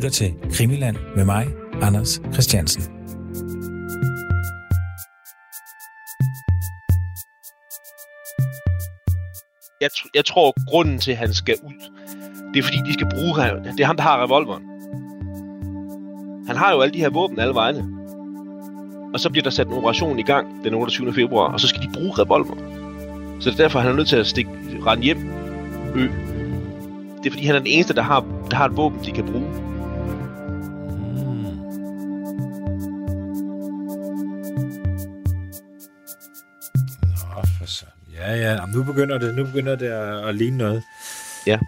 lytter til Krimiland med mig, Anders Christiansen. Jeg, tr- jeg tror, grunden til, at han skal ud, det er fordi, de skal bruge ham. Det er ham, der har revolveren. Han har jo alle de her våben alle vegne. Og så bliver der sat en operation i gang den 28. februar, og så skal de bruge revolver. Så det er derfor, han er nødt til at stikke rende hjem ø. Det er fordi, han er den eneste, der har, der har et våben, de kan bruge. Ja, ja. Jamen, nu begynder det, nu begynder det at, at ligne noget. Ja.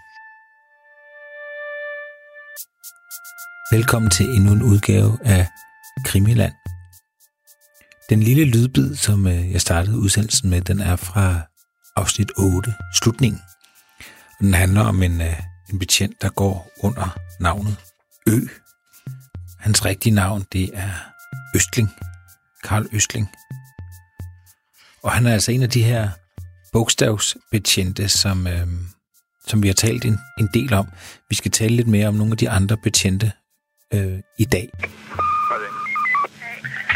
Velkommen til endnu en udgave af Krimiland. Den lille lydbid, som øh, jeg startede udsendelsen med, den er fra afsnit 8, slutningen. Den handler om en, øh, en betjent, der går under navnet Ø. Hans rigtige navn, det er Østling. Karl Østling. Og han er altså en af de her bogstavsbetjente, som, øh, som vi har talt en, en del om. Vi skal tale lidt mere om nogle af de andre betjente øh, i dag.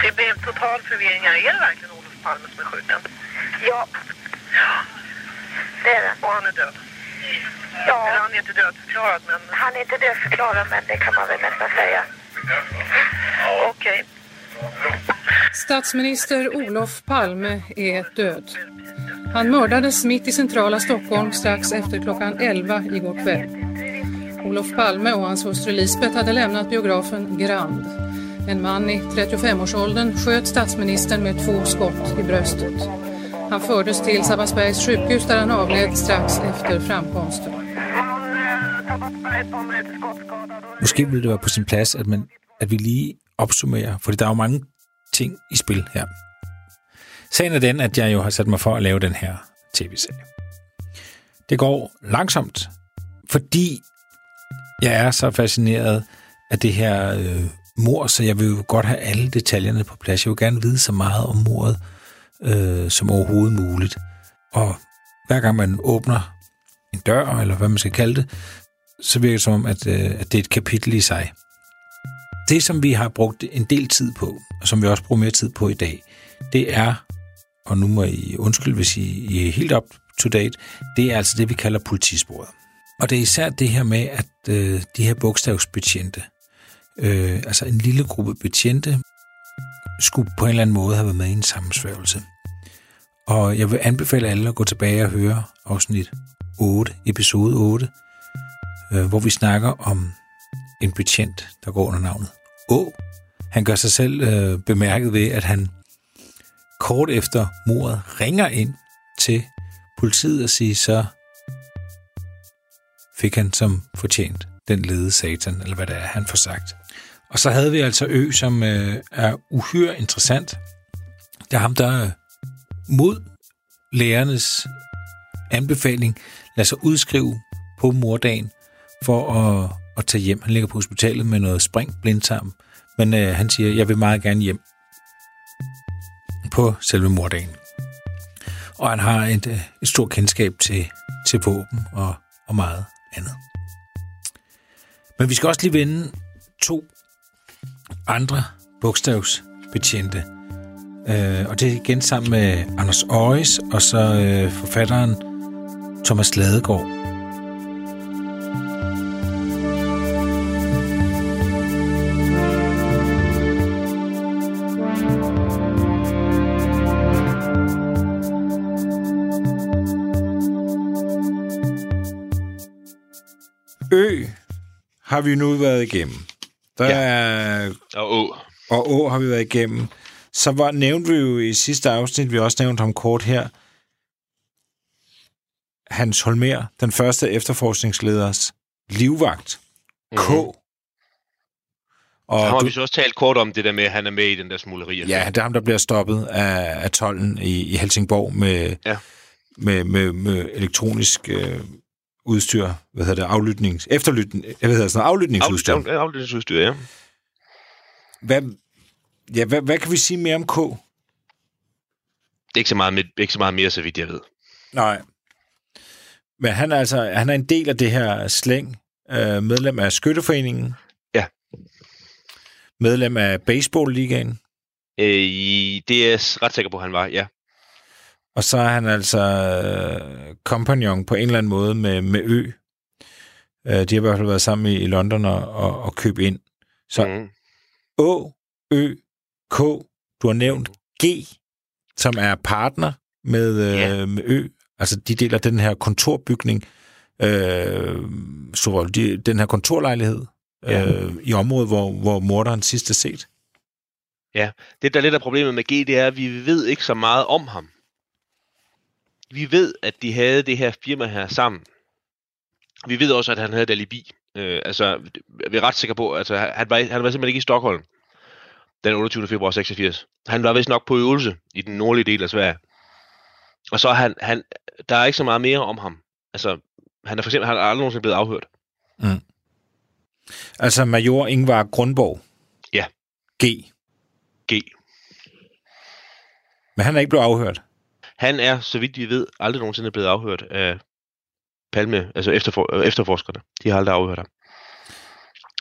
Det blev total förvirring här. Är det verkligen Olof Palme som är skjuten? Ja. Det är det. Och han är död? Eller Ja, han är inte dödförklarad, men han är inte dödförklarad men det kan man väl nästan säga. okej. Statsminister Olof Palme är död. Han mördades mitt i centrala Stockholm strax efter klockan 11 igår kväll. Olof Palme och hans hustru Lisbeth hade lämnat biografen Grand. En man i 35-årsåldern sköt statsministern med två skott i bröstet. Han fördes till Sabbatsbergs sjukhus där han avled strax efter framkomsten. Måske ville det være på sin plads, at, man, at vi lige opsummerer, fordi der er jo mange ting i spil her. Sagen er den, at jeg jo har sat mig for at lave den her tv-serie. Det går langsomt, fordi jeg er så fascineret af det her øh, mor, så jeg vil jo godt have alle detaljerne på plads. Jeg vil gerne vide så meget om mordet øh, som overhovedet muligt. Og hver gang man åbner en dør, eller hvad man skal kalde det, så virker det som om, at, øh, at det er et kapitel i sig. Det, som vi har brugt en del tid på, og som vi også bruger mere tid på i dag, det er, og nu må I undskylde, hvis I, I er helt up to date, det er altså det, vi kalder politisporet. Og det er især det her med, at øh, de her bogstavsbetjente, øh, altså en lille gruppe betjente, skulle på en eller anden måde have været med i en sammensværgelse. Og jeg vil anbefale alle at gå tilbage og høre afsnit 8, episode 8, øh, hvor vi snakker om en betjent, der går under navnet Å. Han gør sig selv øh, bemærket ved, at han kort efter mordet ringer ind til politiet og siger, så fik han som fortjent den lede satan, eller hvad det er, han får sagt. Og så havde vi altså Ø, som øh, er uhyre interessant. Det er ham, der øh, mod lærernes anbefaling lader sig udskrive på mordagen for at, at tage hjem. Han ligger på hospitalet med noget spring blindtarm, men øh, han siger, jeg vil meget gerne hjem på selve morddagen. Og han har et, øh, et stort kendskab til, til våben og, og meget andet. Men vi skal også lige vende to andre bogstavsbetjente. Øh, og det er igen sammen med Anders Øjes og så øh, forfatteren Thomas Ladegaard. Har vi nu været igennem. Der Ja. er Og å. og Å har vi været igennem. Så var, nævnte vi jo i sidste afsnit, vi også nævnt ham kort her, Hans Holmer, den første efterforskningsleders livvagt, K. Mhm. Og Så har du, vi så også talt kort om det der med, at han er med i den der smugleri. ja, det er ham, der bliver stoppet af, af tollen i, i Helsingborg med, Ja. med, med, med elektronisk øh, udstyr, hvad hedder det, aflytning, efterlytning, hvad hedder det, sådan aflytningsudstyr. Ja, aflytningsudstyr, ja. Hvad, ja, hvad, hvad kan vi sige mere om K? Det er ikke så meget, ikke så meget mere, så vidt jeg ved. Nej. Men han er altså han er en del af det her slæng, øh, medlem af Skytteforeningen. Ja. medlem af Baseball-ligaen. Øh, i- det er jeg ret sikker på, han var, ja. Og så er han altså øh, kompagnon på en eller anden måde med, med Ø. Øh, de har i hvert fald været sammen i, i London og, og, og købt ind. Så Mm. Å, Ø, K, du har nævnt G, som er partner med, øh, Ja. med Ø. Altså, de deler den her kontorbygning, øh, så de, den her kontorlejlighed Ja. øh, i området, hvor, hvor morderen sidst er set. Det, der er lidt af problemet med G, det er, at vi ved ikke så meget om ham. Vi ved, at de havde det her firma her sammen. Vi ved også, at han havde et alibi. Øh, altså, vi er ret sikre på, at altså, han, var, han var simpelthen ikke i Stockholm den 28. februar 86. Han var vist nok på øvelse i den nordlige del af Sverige. Og så er han, han, der er ikke så meget mere om ham. Altså, han er for eksempel han er aldrig nogensinde blevet afhørt. Altså, major Ingvar Grundborg. Ja. G. G. Men han er ikke blevet afhørt. Han er, så vidt vi ved, aldrig nogensinde blevet afhørt af Palme, altså efterfor, efterforskerne. De har aldrig afhørt ham.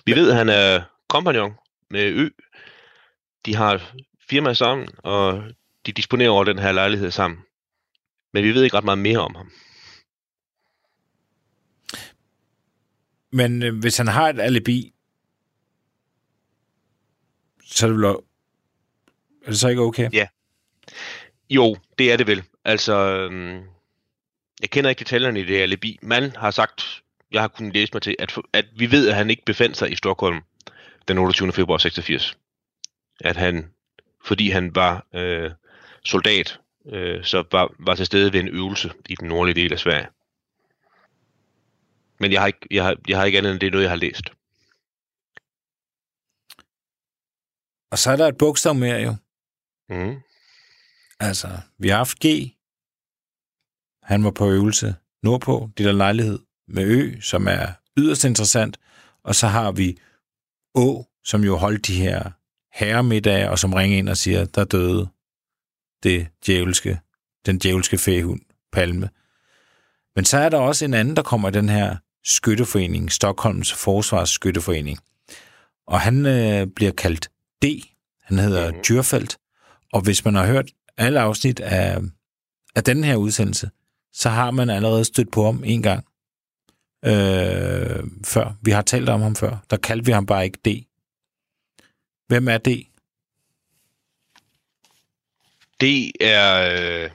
Vi ved, at han er kompagnon med Ø. De har firma sammen, og de disponerer over den her lejlighed sammen. Men vi ved ikke ret meget mere om ham. Men øh, hvis han har et alibi, så er det vel... Er det så ikke okay? Ja. Jo, det er det vel. Altså, øhm, jeg kender ikke detaljerne i det alibi. Man har sagt, jeg har kunnet læse mig til, at, at vi ved, at han ikke befandt sig i Stockholm den 28. februar 86. At han, fordi han var øh, soldat, øh, så var, var til stede ved en øvelse i den nordlige del af Sverige. Men jeg har ikke, jeg har, jeg har ikke andet end det er noget, jeg har læst. Og så er der et bogstav mere jo. Mm. Altså, vi har haft G. Han var på øvelse nordpå, det der lejlighed med Ø, som er yderst interessant. Og så har vi Å, som jo holdt de her herremiddage, og som ringer ind og siger, der døde det djævelske, den djævelske fæhund, Palme. Men så er der også en anden, der kommer i den her skytteforening, Stockholms Forsvarsskytteforening. Og han øh, bliver kaldt D. Han hedder Mhm. Dyrfeldt. Og hvis man har hørt alle afsnit af, af den her udsendelse, så har man allerede stødt på ham en gang øh, før. Vi har talt om ham før. Der kaldte vi ham bare ikke D. Hvem er D? Det er øh,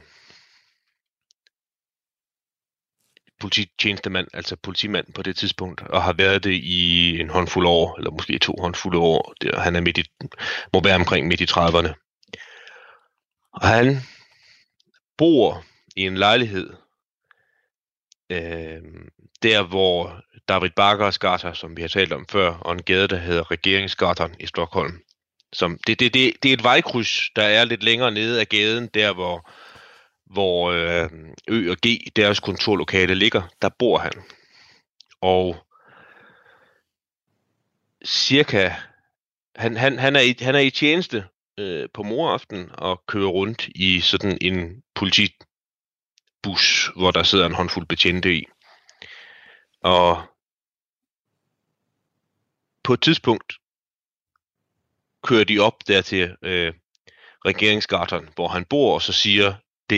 polititjenestemand, altså politimand på det tidspunkt, og har været det i en håndfuld år, eller måske to håndfulde år. Der, han er midt i, må være omkring midt i 30'erne. Og han bor i en lejlighed, øh, der hvor David Bakkers gata, som vi har talt om før, og en gade, der hedder Regeringsgatan i Stockholm. Som, det, det, det, det er et vejkryds, der er lidt længere nede af gaden, der hvor, hvor øh, Ø og G, deres kontorlokale ligger. Der bor han. Og cirka, han, han, han, er, i, han er i tjeneste øh, på moraften og kører rundt i sådan en politibus, hvor der sidder en håndfuld betjente i. Og på et tidspunkt kører de op der til øh, regeringsgatan, hvor han bor, og så siger D,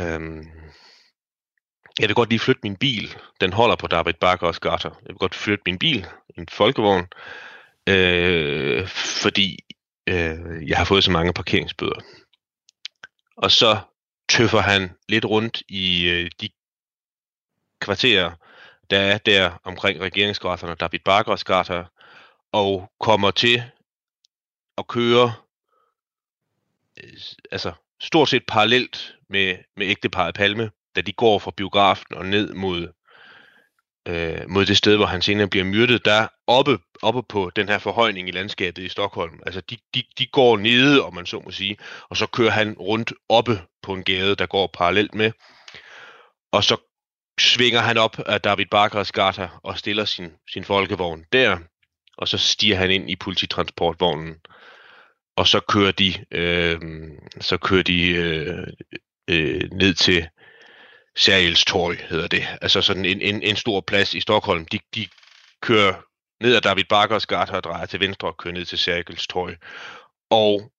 øhm, jeg vil godt lige flytte min bil. Den holder på David Barkers gata. Jeg vil godt flytte min bil, en folkevogn, øh, fordi øh, jeg har fået så mange parkeringsbøder. Og så tøffer han lidt rundt i øh, de kvarterer, der er der omkring regeringsgræsserne, der er Bakkers gata, og kommer til at køre øh, altså stort set parallelt med, med ægteparet Palme, da de går fra biografen og ned mod, øh, mod det sted, hvor han senere bliver myrdet, der oppe, oppe på den her forhøjning i landskabet i Stockholm. Altså de, de, de går nede, om man så må sige, og så kører han rundt oppe på en gade, der går parallelt med, og så svinger han op af David Barkers gata og stiller sin, sin folkevogn der, og så stiger han ind i polititransportvognen, og så kører de, øh, så kører de øh, øh, ned til Sergels Torg, hedder det. Altså sådan en, en, en stor plads i Stockholm. De, de kører ned ad David Barkers gata og drejer til venstre og kører ned til Sergels Torg. Og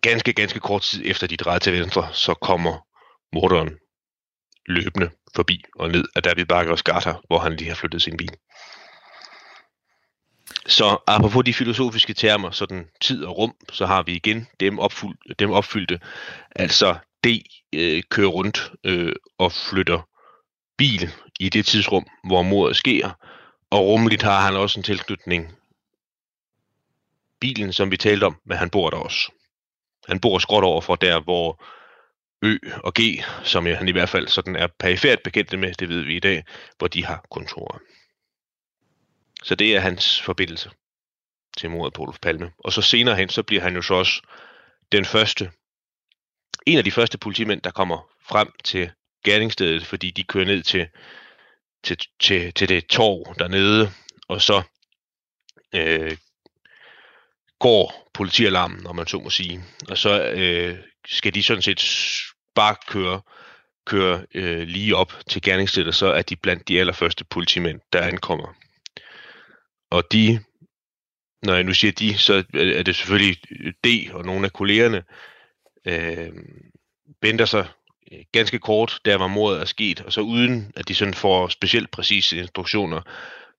ganske, ganske kort tid efter de drejer til venstre, så kommer morderen løbende forbi og ned ad David Barkers gata, hvor han lige har flyttet sin bil. Så apropos de filosofiske termer, sådan tid og rum, så har vi igen dem, opfyld, dem opfyldte. Altså D øh, kører rundt øh, og flytter bil i det tidsrum, hvor mordet sker, og rummeligt har han også en tilknytning bilen, som vi talte om, men han bor der også. Han bor skråt over for der, hvor Ø og G, som han i hvert fald sådan er perifært bekendt med, det ved vi i dag, hvor de har kontorer. Så det er hans forbindelse til mordet på Olof Palme. Og så senere hen, så bliver han jo så også den første, en af de første politimænd, der kommer frem til gerningsstedet, fordi de kører ned til, til, til, til det torv dernede, og så øh, går politialarmen, om man så må sige. Og så øh, skal de sådan set bare køre, køre øh, lige op til gerningsstedet, og så er de blandt de allerførste politimænd, der ankommer. Og de, når jeg nu siger de, så er det selvfølgelig D og nogle af kollegerne, øh, bender sig øh, ganske kort, der var mordet er sket, og så uden at de sådan får specielt præcise instruktioner,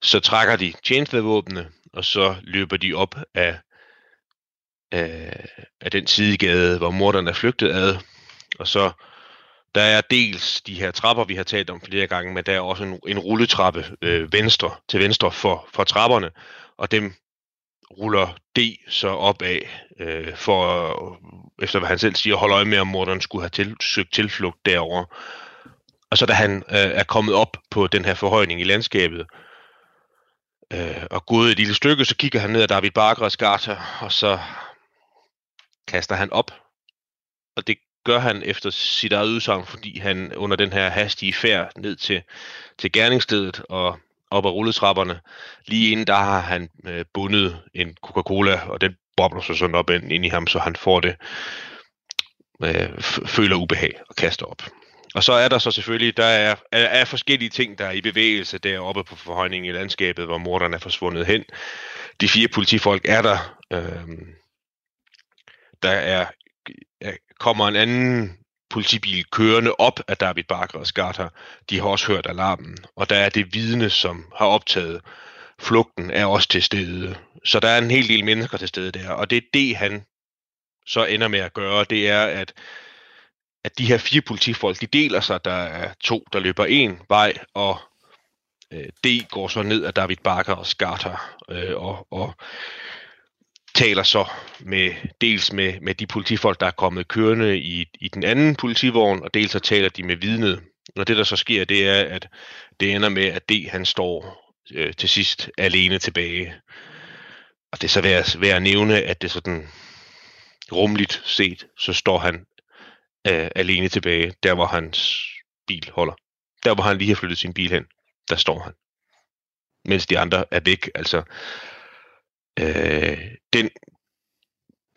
så trækker de tjenestvåbnene, og så løber de op af, af, af den sidegade, hvor morderen er flygtet ad, og så der er dels de her trapper, vi har talt om flere gange, men der er også en, en rulletrappe øh, venstre til venstre for, for trapperne, og dem ruller D så op af, øh, for, efter hvad han selv siger, holde øje med, om morderen skulle have til, søgt tilflugt derover. Og så da han øh, er kommet op på den her forhøjning i landskabet, øh, og gået et lille stykke, så kigger han ned ad David Barkers gata, og så kaster han op. Og det gør han efter sit eget udsagn, fordi han under den her hastige færd ned til, til gerningsstedet og op ad rulletrapperne. Lige inden der har han øh, bundet en Coca-Cola, og den bobler sig sådan op ind, ind i ham, så han får det, øh, føler ubehag og kaster op. Og så er der så selvfølgelig, der er, er, er forskellige ting, der er i bevægelse deroppe på forhøjningen i landskabet, hvor morderen er forsvundet hen. De fire politifolk er der. Øh, der er, er, kommer en anden politibil kørende op af David Barker og Skarter. De har også hørt alarmen, og der er det vidne, som har optaget flugten, er også til stede. Så der er en hel del mennesker til stede der, og det er det, han så ender med at gøre, det er, at at de her fire politifolk, de deler sig. Der er to, der løber en vej, og øh, D går så ned af David Barker og Skarter, øh, og, og taler så med dels med, med de politifolk, der er kommet kørende i, i den anden politivogn, og dels så taler de med vidnet. Og det, der så sker, det er, at det ender med, at D han står øh, til sidst alene tilbage. Og det er så værd, værd at nævne, at det sådan rumligt set, så står han øh, alene tilbage, der hvor hans bil holder. Der hvor han lige har flyttet sin bil hen, der står han. Mens de andre er væk. Altså, øh, den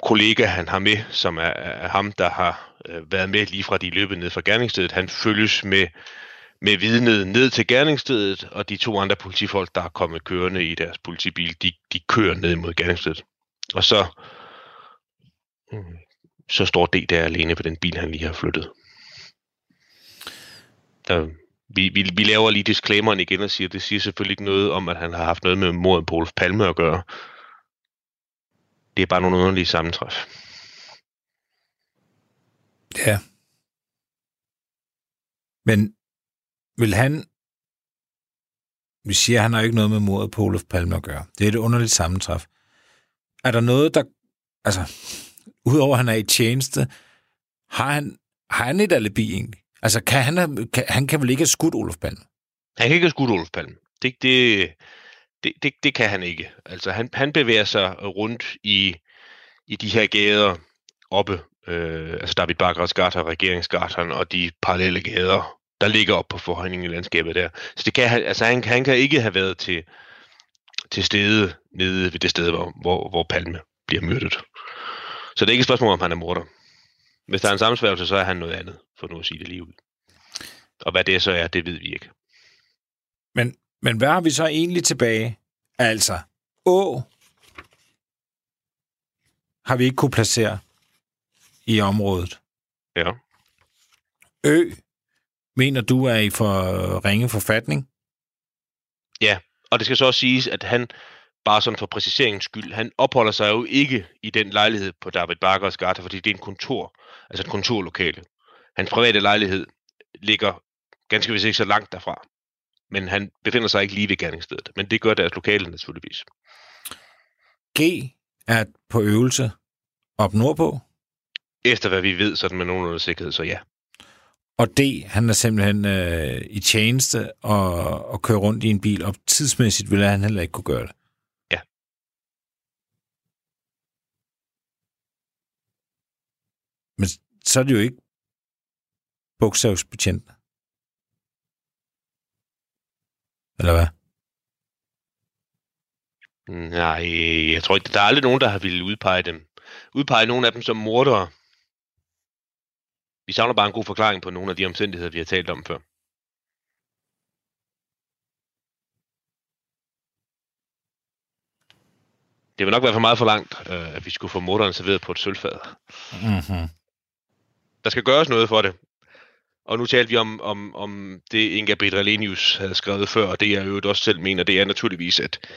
kollega, han har med, som er, er ham, der har øh, været med lige fra de løbet ned fra gerningsstedet, han følges med, med vidnet ned til gerningsstedet, og de to andre politifolk, der er kommet kørende i deres politibil, de, de kører ned mod gerningsstedet. Og så, mm, så står D der alene på den bil, han lige har flyttet. Der, vi, vi, vi laver lige disclaimeren igen og siger, det siger selvfølgelig ikke noget om, at han har haft noget med mordet på Olof Palme at gøre. Det er bare nogle underlige sammentræf. Ja. Men vil han... Vi siger, at han har ikke noget med mordet på Olof Palme at gøre. Det er et underligt sammentræf. Er der noget, der... Altså, udover at han er i tjeneste, har han, har han et alibi egentlig? Altså, kan han, kan, han kan vel ikke have skudt Olof Palme? Han kan ikke have skudt Olof Palme. Det, det, det, det, det kan han ikke. Altså, han, han bevæger sig rundt i, i de her gader oppe, øh, altså David Bakkers gater, regeringsgaterne og de parallelle gader, der ligger op på forhøjningen i landskabet der. Så det kan han, altså han, han kan ikke have været til, til stede nede ved det sted, hvor, hvor, hvor Palme bliver myrdet. Så det er ikke et spørgsmål, om han er morder. Hvis der er en sammensværgelse, så er han noget andet, for nu at sige det lige ud. Og hvad det så er, det ved vi ikke. Men, men hvad har vi så egentlig tilbage Altså, Å har vi ikke kunne placere i området. Ja. Ø mener du er i for ringe forfatning? Ja, og det skal så også siges, at han, bare sådan for præciseringens skyld, han opholder sig jo ikke i den lejlighed på David Barkers gata, fordi det er en kontor, altså et kontorlokale. Hans private lejlighed ligger ganske vist ikke så langt derfra. Men han befinder sig ikke lige ved gerningsstedet. Men det gør deres lokale naturligvis. G er på øvelse op nordpå, Efter hvad vi ved, sådan med nogenlunde sikkerhed, så ja. og D, han er simpelthen øh, i tjeneste og, og kører rundt i en bil, og tidsmæssigt ville han heller ikke kunne gøre det. Ja. Men så er det jo ikke bogstavsbetjent. Eller hvad? Nej, jeg tror ikke, der er aldrig nogen, der har ville udpege dem. Udpege nogle af dem som mordere. Vi savner bare en god forklaring på nogle af de omstændigheder, vi har talt om før. Det vil nok være for meget for langt, øh, at vi skulle få morderen serveret på et sølvfad. Mm-hmm. Der skal gøres noget for det. Og nu talte vi om, om, om det, Inga Bedrelenius havde skrevet før, og det jeg jo også selv mener, det er naturligvis, at,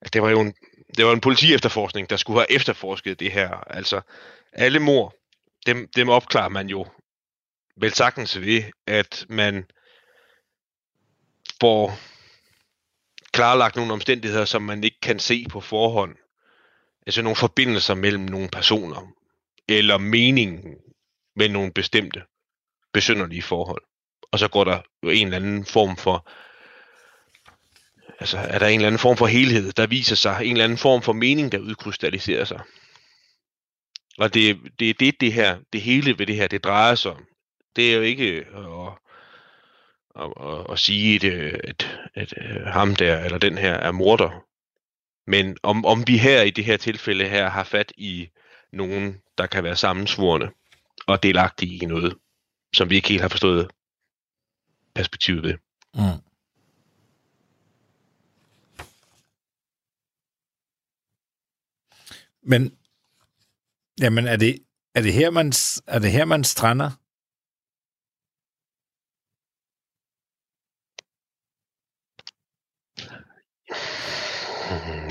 at det var jo en, det var en politiefterforskning, der skulle have efterforsket det her. Altså, alle mor, dem, dem opklarer man jo vel sagtens ved, at man får klarlagt nogle omstændigheder, som man ikke kan se på forhånd. Altså nogle forbindelser mellem nogle personer, eller meningen med nogle bestemte besynderlige forhold. Og så går der jo en eller anden form for altså er der en eller anden form for helhed, der viser sig, en eller anden form for mening, der udkrystalliserer sig. Og det, det er det, det her, det hele ved det her, det drejer sig om. Det er jo ikke at, at, at, at sige, at, at, at, øh, ham der, eller den her, er morder. Men om, om vi her i det her tilfælde her har fat i nogen, der kan være sammensvorne og delagtige i noget, som vi ikke helt har forstået perspektivet ved. Mm. Men, jamen, er det, er det her, man, er det her, man strander?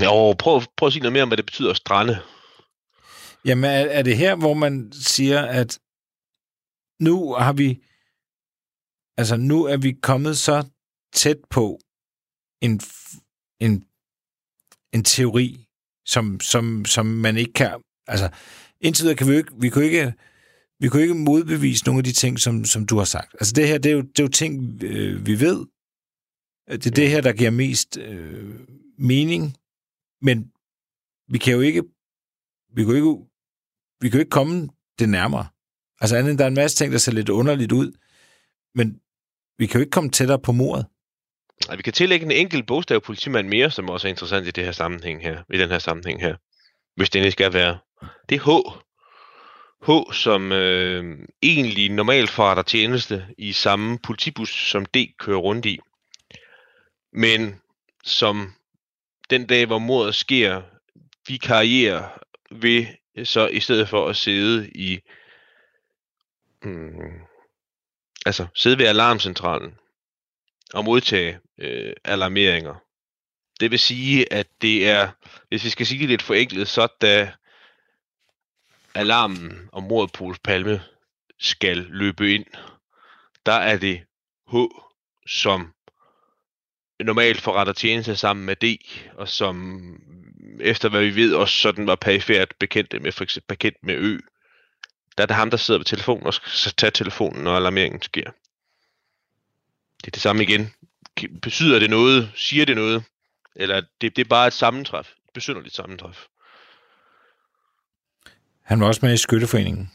Jo, prøv, prøv at sige noget mere om, hvad det betyder at strande. Jamen, er, er det her, hvor man siger, at nu har vi, altså nu er vi kommet så tæt på en, en, en teori, som, som, som man ikke kan, altså indtil videre kan vi jo ikke, vi kunne ikke, vi kunne ikke modbevise nogle af de ting, som, som du har sagt. Altså det her, det er jo, det er jo ting, øh, vi ved. Det er det her, der giver mest øh, mening, men vi kan jo ikke, vi kan jo ikke, vi kan jo ikke komme det nærmere. Altså andet end, der er en masse ting, der ser lidt underligt ud, men vi kan jo ikke komme tættere på mordet. Vi kan tillægge en enkelt bogstav politimand mere, som også er interessant i det her sammenhæng her, i den her sammenhæng her. Hvis det endelig skal være. Det er H. H som øh, egentlig normalt farter tjeneste i samme politibus, som D kører rundt i. Men som den dag, hvor mordet sker, vikarierer ved så i stedet for at sidde i mm, altså sidde ved alarmcentralen og modtage øh, alarmeringer. Det vil sige, at det er, hvis vi skal sige det lidt forenklet, så da alarmen om mordet på Palme skal løbe ind, der er det H, som normalt forretter tjeneste sammen med D, og som efter hvad vi ved også sådan var perifært bekendt med, for eksempel bekendt med Ø. Der er det ham, der sidder ved telefonen og skal tage telefonen, når alarmeringen sker. Det er det samme igen. Betyder det noget? Siger det noget? Eller det, det er bare et sammentræf? Et besynderligt sammentræf. Han var også med i Skytteforeningen.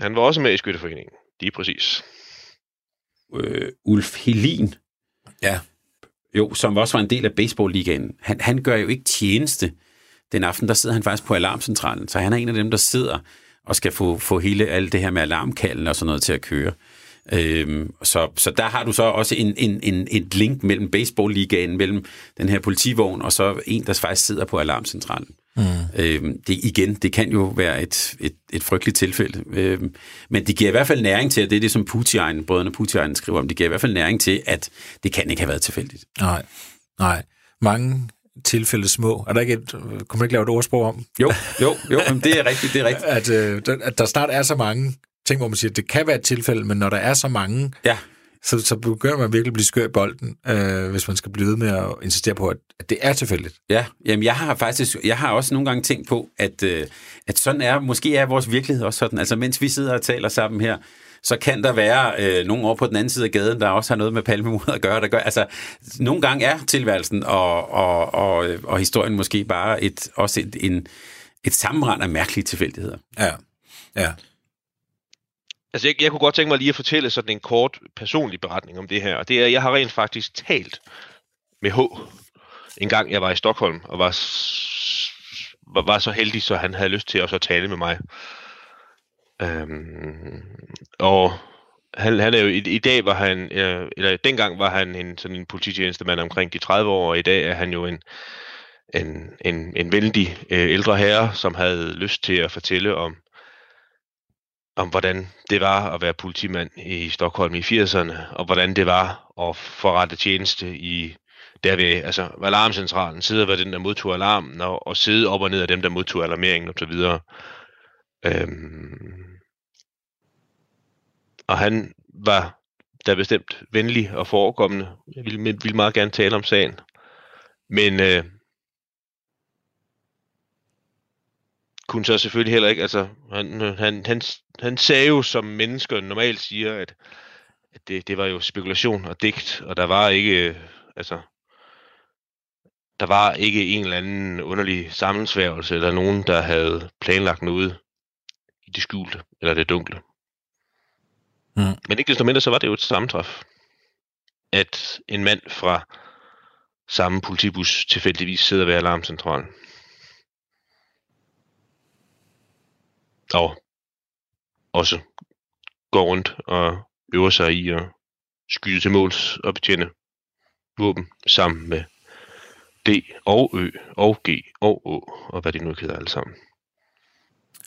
Han var også med i Skytteforeningen. Lige præcis. øh, Ulf Helin, Ja. jo, som også var en del af baseballligaen, han, han gør jo ikke tjeneste. Den aften, der sidder han faktisk på alarmcentralen, så han er en af dem, der sidder og skal få, få hele alt det her med alarmkalden og sådan noget til at køre. Øhm, så, så der har du så også en, en, en, et link mellem baseballligaen, mellem den her politivogn, og så en, der faktisk sidder på alarmcentralen. Mm. Øhm, det, igen, det kan jo være et, et, et frygteligt tilfælde. Øhm, men det giver i hvert fald næring til, at det er det, som Putin, brødrene Putin skriver om, det giver i hvert fald næring til, at det kan ikke have været tilfældigt. Nej, nej. Mange tilfælde små. Er der ikke et, kunne man ikke lave et ordsprog om? Jo, jo, jo, men det er rigtigt, det er rigtigt. At, øh, der- at der snart er så mange ting, hvor man siger, at det kan være et tilfælde, men når der er så mange, Ja, så, så begynder man virkelig at blive skør i bolden, øh, hvis man skal blive ved med at insistere på, at, at det er tilfældigt. Ja, jamen jeg har faktisk, jeg har også nogle gange tænkt på, at, øh, at sådan er, måske er vores virkelighed også sådan. Altså mens vi sidder og taler sammen her, så kan der være øh, nogen over på den anden side af gaden, der også har noget med palmemordet at gøre. Der gør altså, nogle gange er tilværelsen og, og, og, og historien måske bare et, også et, en, et sammenrend af mærkelige tilfældigheder. Ja, ja. Altså, jeg, jeg kunne godt tænke mig lige at fortælle sådan en kort personlig beretning om det her. Og det er, jeg har rent faktisk talt med H. En gang jeg var i Stockholm, og var, var så heldig, så han havde lyst til også at tale med mig. Øhm, og han, han er jo, i, i dag var han, øh, eller dengang var han en sådan en polititjenestemand omkring de 30 år, og i dag er han jo en, en, en, en vældig øh, ældre herre, som havde lyst til at fortælle om, om hvordan det var at være politimand i Stockholm i 80'erne, og hvordan det var at forrette tjeneste i derved, altså alarmcentralen, sidde ved den, der modtog alarmen, og, og sidde op og ned af dem, der modtog alarmeringen og så videre. Øhm, og han var da bestemt venlig og forekommende. Jeg ville, ville meget gerne tale om sagen. Men øh, kunne så selvfølgelig heller ikke, altså han, han, han, han sagde jo, som mennesker normalt siger, at, at det, det var jo spekulation og digt, og der var ikke, øh, altså, der var ikke en eller anden underlig sammensværgelse, eller nogen, der havde planlagt noget det skjulte, eller det dunkle. Mm. Men ikke desto mindre, så var det jo et sammentræf, at en mand fra samme politibus tilfældigvis sidder ved alarmcentralen. Og også går rundt og øver sig i at skyde til måls og betjene våben sammen med D og Ø og G og Å og hvad det nu hedder alle sammen.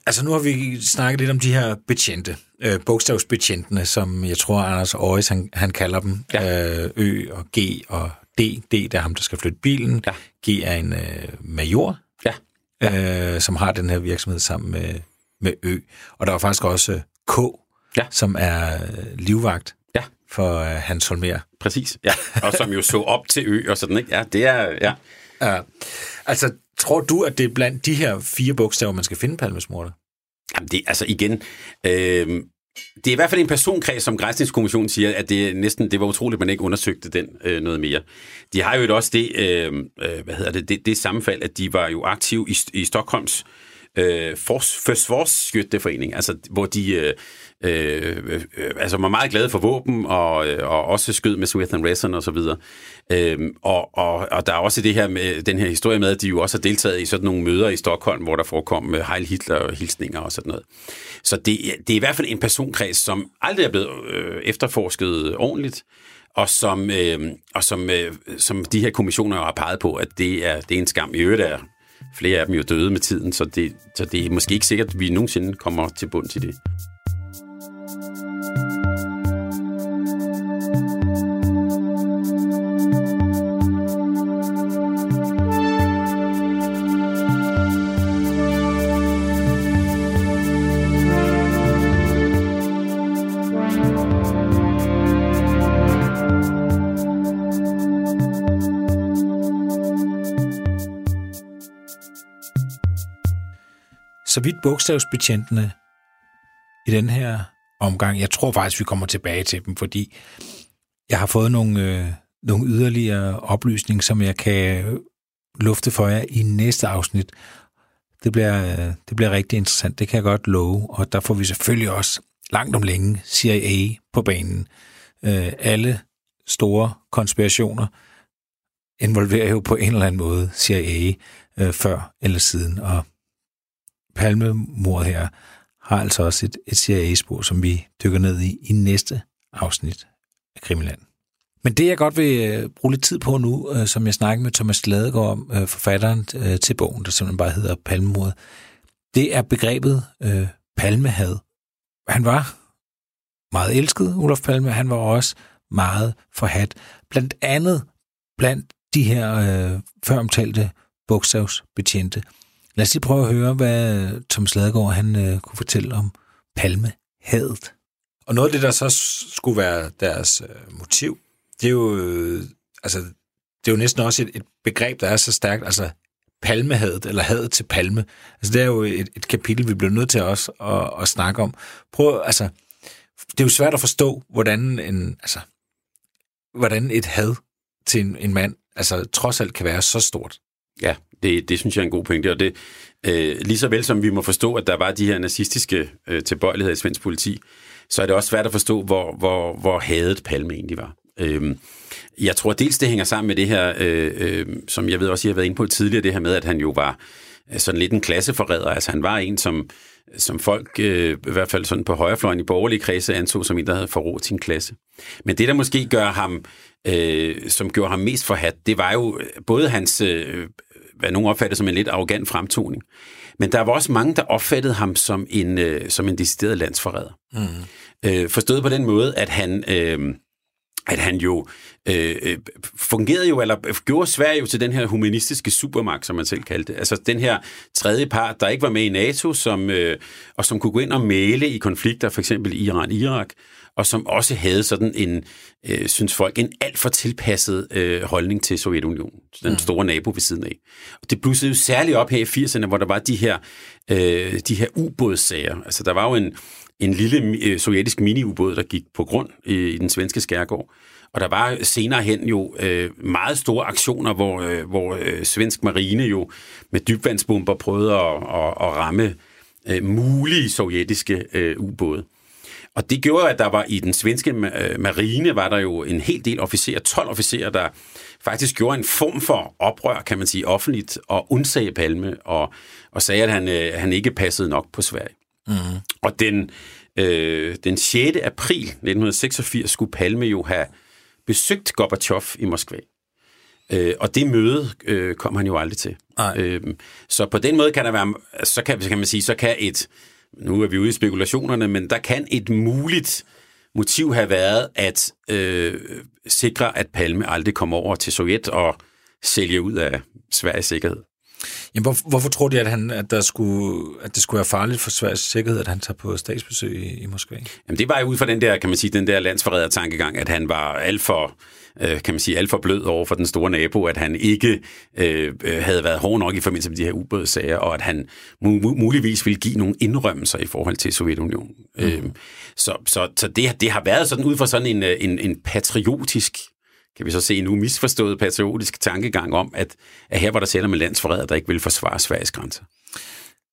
Altså nu har vi snakket lidt om de her betjente, øh, bogstavsbetjentene, som jeg tror Anders Aarhus, han, han kalder dem, ja. øh, Ø og G og D. D, det er ham, der skal flytte bilen. Ja. G er en øh, major, Ja. øh, som har den her virksomhed sammen med, med Ø. Og der er faktisk også øh, K, Ja. som er øh, livvagt Ja. for øh, Hans Holmer. Præcis, ja. Og som jo så op til ø og sådan, ikke? Ja, det er, ja. Ja. Altså, tror du, at det er blandt de her fire bogstaver, man skal finde Palmesmorter? Jamen, det, altså igen, øh, det er i hvert fald en personkreds, som Græsningskommissionen siger, at det er næsten, det var utroligt, at man ikke undersøgte den øh, noget mere. De har jo også det, øhm, øh, hvad hedder det, det, det sammenfald, at de var jo aktive i, i Stockholms øh, fors, forsvarsskytteforening, altså hvor de øh, Øh, øh, øh, altså var meget glade for våben og, øh, og også skød med Smith Wesson og så videre. Øh, og, og, og der er også det her med den her historie med, at de jo også har deltaget i sådan nogle møder i Stockholm, hvor der forekom øh, Heil Hitler-hilsninger og sådan noget. Så det, det er i hvert fald en personkreds, som aldrig er blevet øh, efterforsket ordentligt, og som, øh, og som, øh, som de her kommissioner har peget på, at det er, det er en skam. I øvrigt er flere af dem jo døde med tiden, så det, så det er måske ikke sikkert, at vi nogensinde kommer til bund til det. Så vidt bogstavsbetjentene i den her omgang, jeg tror faktisk, vi kommer tilbage til dem, fordi jeg har fået nogle, øh, nogle yderligere oplysninger, som jeg kan øh, lufte for jer i næste afsnit. Det bliver, øh, det bliver rigtig interessant, det kan jeg godt love, og der får vi selvfølgelig også langt om længe CIA på banen. Øh, alle store konspirationer involverer jo på en eller anden måde CIA øh, før eller siden, og Palmemordet her har altså også et, et CIA-spor, som vi dykker ned i i næste afsnit af Krimiland. Men det, jeg godt vil øh, bruge lidt tid på nu, øh, som jeg snakkede med Thomas Ladegaard om, øh, forfatteren til bogen, der simpelthen bare hedder Palmemordet, det er begrebet øh, palmehad. Han var meget elsket, Olof Palme. Han var også meget forhat. Blandt andet blandt de her øh, føromtalte bogstavsbetjente. Lad os lige prøve at høre, hvad Tom Sladegaard han, øh, kunne fortælle om palmehadet. Og noget af det, der så skulle være deres øh, motiv, det er jo, øh, altså, det er jo næsten også et, et begreb, der er så stærkt, altså palmehadet, eller hadet til palme. Altså, det er jo et, et kapitel, vi bliver nødt til også at, at snakke om. Prøv, altså, det er jo svært at forstå, hvordan en, altså, hvordan et had til en, en mand, altså trods alt kan være så stort. Ja, det, det synes jeg er en god pointe, og det, øh, lige så vel som vi må forstå, at der var de her nazistiske øh, tilbøjeligheder i svensk politi, så er det også svært at forstå, hvor, hvor, hvor hadet Palme egentlig var. Øh, jeg tror dels, det hænger sammen med det her, øh, øh, som jeg ved også, I har været inde på tidligere, det her med, at han jo var sådan lidt en klasseforræder. Altså han var en, som, som folk, øh, i hvert fald sådan på højrefløjen i borgerlige kredse, anså som en, der havde forrådt sin klasse. Men det, der måske gør ham, øh, som gjorde ham mest forhat, det var jo øh, både hans, øh, hvad nogen opfattede som en lidt arrogant fremtoning, men der var også mange, der opfattede ham som en, øh, som en decideret landsforræder. Mm. Øh, forstået på den måde, at han... Øh, at han jo øh, øh, fungerede jo, eller gjorde Sverige jo til den her humanistiske supermagt, som man selv kaldte det. Altså den her tredje part, der ikke var med i NATO, som, øh, og som kunne gå ind og male i konflikter, for eksempel Iran-Irak, og som også havde sådan en, øh, synes folk, en alt for tilpasset øh, holdning til Sovjetunionen, den mm. store nabo ved siden af. Og det blussede jo særligt op her i 80'erne, hvor der var de her, øh, de her ubådssager. Altså der var jo en, en lille øh, sovjetisk mini-ubåd, der gik på grund i, i den svenske skærgård. Og der var senere hen jo øh, meget store aktioner, hvor, øh, hvor øh, svensk marine jo med dybvandsbomber prøvede at, at, at ramme øh, mulige sovjetiske øh, ubåde. Og det gjorde, at der var i den svenske øh, marine, var der jo en hel del officerer, 12 officerer, der faktisk gjorde en form for oprør, kan man sige, offentligt, og undsagde Palme, og, og sagde, at han, øh, han ikke passede nok på Sverige. Mm. Og den, øh, den 6. april 1986 skulle Palme jo have besøgt Gorbachev i Moskva. Øh, og det møde øh, kom han jo aldrig til. Øh, så på den måde kan der være, så kan, kan man sige, så kan et, nu er vi ude i spekulationerne, men der kan et muligt motiv have været at øh, sikre, at Palme aldrig kommer over til Sovjet og sælge ud af Sveriges sikkerhed. Jamen, hvor, hvorfor tror de, at, han, at, der skulle, at det skulle være farligt for Sveriges sikkerhed, at han tager på statsbesøg i, i Moskva? Jamen, det var jo ud fra den der, kan man sige, den der landsforræder tankegang, at han var alt for, øh, kan man sige, alt for blød over for den store nabo, at han ikke øh, havde været hård nok i forbindelse med de her ubådssager, og at han mu- muligvis ville give nogle indrømmelser i forhold til Sovjetunionen. Mm. Øh, så så, så det, det har været sådan ud fra sådan en, en, en patriotisk kan vi så se nu misforstået patriotisk tankegang om, at, at her var der selv med landsforræder, der ikke ville forsvare Sveriges grænser.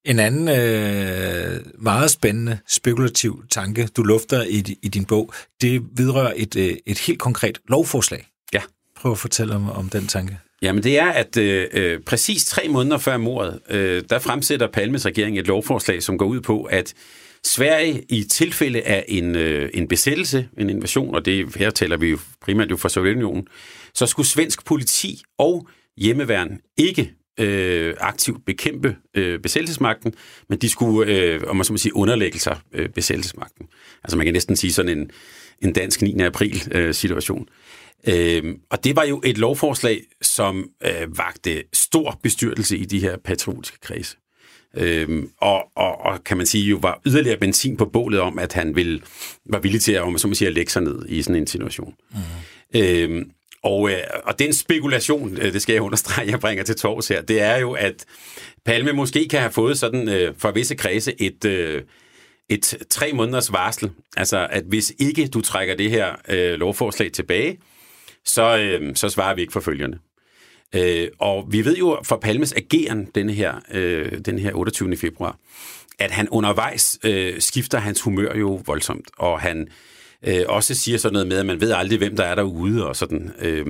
En anden øh, meget spændende spekulativ tanke, du lufter i, i din bog, det vidrører et, øh, et helt konkret lovforslag. Ja. Prøv at fortælle om, om den tanke. Jamen det er, at øh, øh, præcis tre måneder før mordet, øh, der fremsætter Palmes regering et lovforslag, som går ud på, at Sverige i tilfælde af en, øh, en besættelse, en invasion, og det her taler vi jo primært jo fra Sovjetunionen, så skulle svensk politi og hjemmeværn ikke øh, aktivt bekæmpe øh, besættelsesmagten, men de skulle, øh, om man så må sige, underlægge sig øh, besættelsesmagten. Altså man kan næsten sige sådan en, en dansk 9. april øh, situation. Øh, og det var jo et lovforslag, som øh, vagte stor bestyrtelse i de her patriotiske kredse. Øhm, og, og, og kan man sige, jo var yderligere benzin på bålet om, at han ville, var villig til at, om man så må sige, at lægge sig ned i sådan en situation. Mm. Øhm, og, øh, og den spekulation, øh, det skal jeg understrege, jeg bringer til tors her, det er jo, at Palme måske kan have fået sådan øh, for visse kredse et, øh, et tre måneders varsel. Altså, at hvis ikke du trækker det her øh, lovforslag tilbage, så, øh, så svarer vi ikke for følgerne. Øh, og vi ved jo fra Palmes ageren denne her, øh, den her 28. februar, at han undervejs øh, skifter hans humør jo voldsomt, og han øh, også siger sådan noget med, at man ved aldrig, hvem der er derude og sådan. Øh,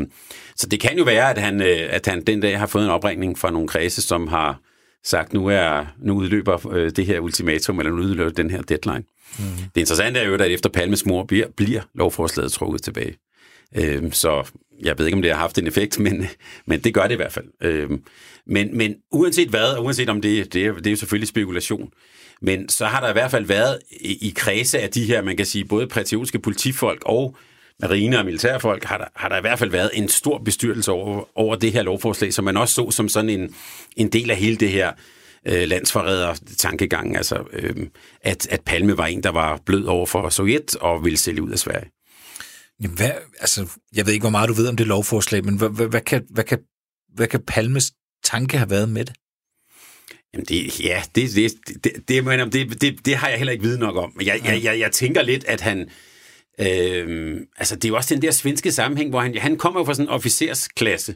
så det kan jo være, at han, øh, at han den dag har fået en opringning fra nogle kredse, som har sagt, nu er nu udløber øh, det her ultimatum, eller nu udløber den her deadline. Mm. Det interessante er jo, at efter Palmes mor bliver, bliver lovforslaget trukket tilbage. Øh, så jeg ved ikke, om det har haft en effekt, men, men det gør det i hvert fald. Øh, men, men uanset hvad, og uanset om det, det, er, det er jo selvfølgelig spekulation, men så har der i hvert fald været i, i kredse af de her, man kan sige, både patriotiske politifolk og marine- og militærfolk, har der, har der i hvert fald været en stor bestyrelse over, over det her lovforslag, som man også så som sådan en, en del af hele det her øh, landsforræder tankegang, altså øh, at, at Palme var en, der var blød over for Sovjet og ville sælge ud af Sverige. Jamen, hvad, altså, jeg ved ikke, hvor meget du ved om det lovforslag, men hvad, hvad, hvad, kan, hvad, kan, hvad kan Palmes tanke have været med det? Jamen det, ja, det, det, det, det, det, det, det har jeg heller ikke viden nok om. Jeg, jeg, jeg, jeg tænker lidt, at han... Øh, altså, det er jo også den der svenske sammenhæng, hvor han, han kommer jo fra sådan en officersklasse.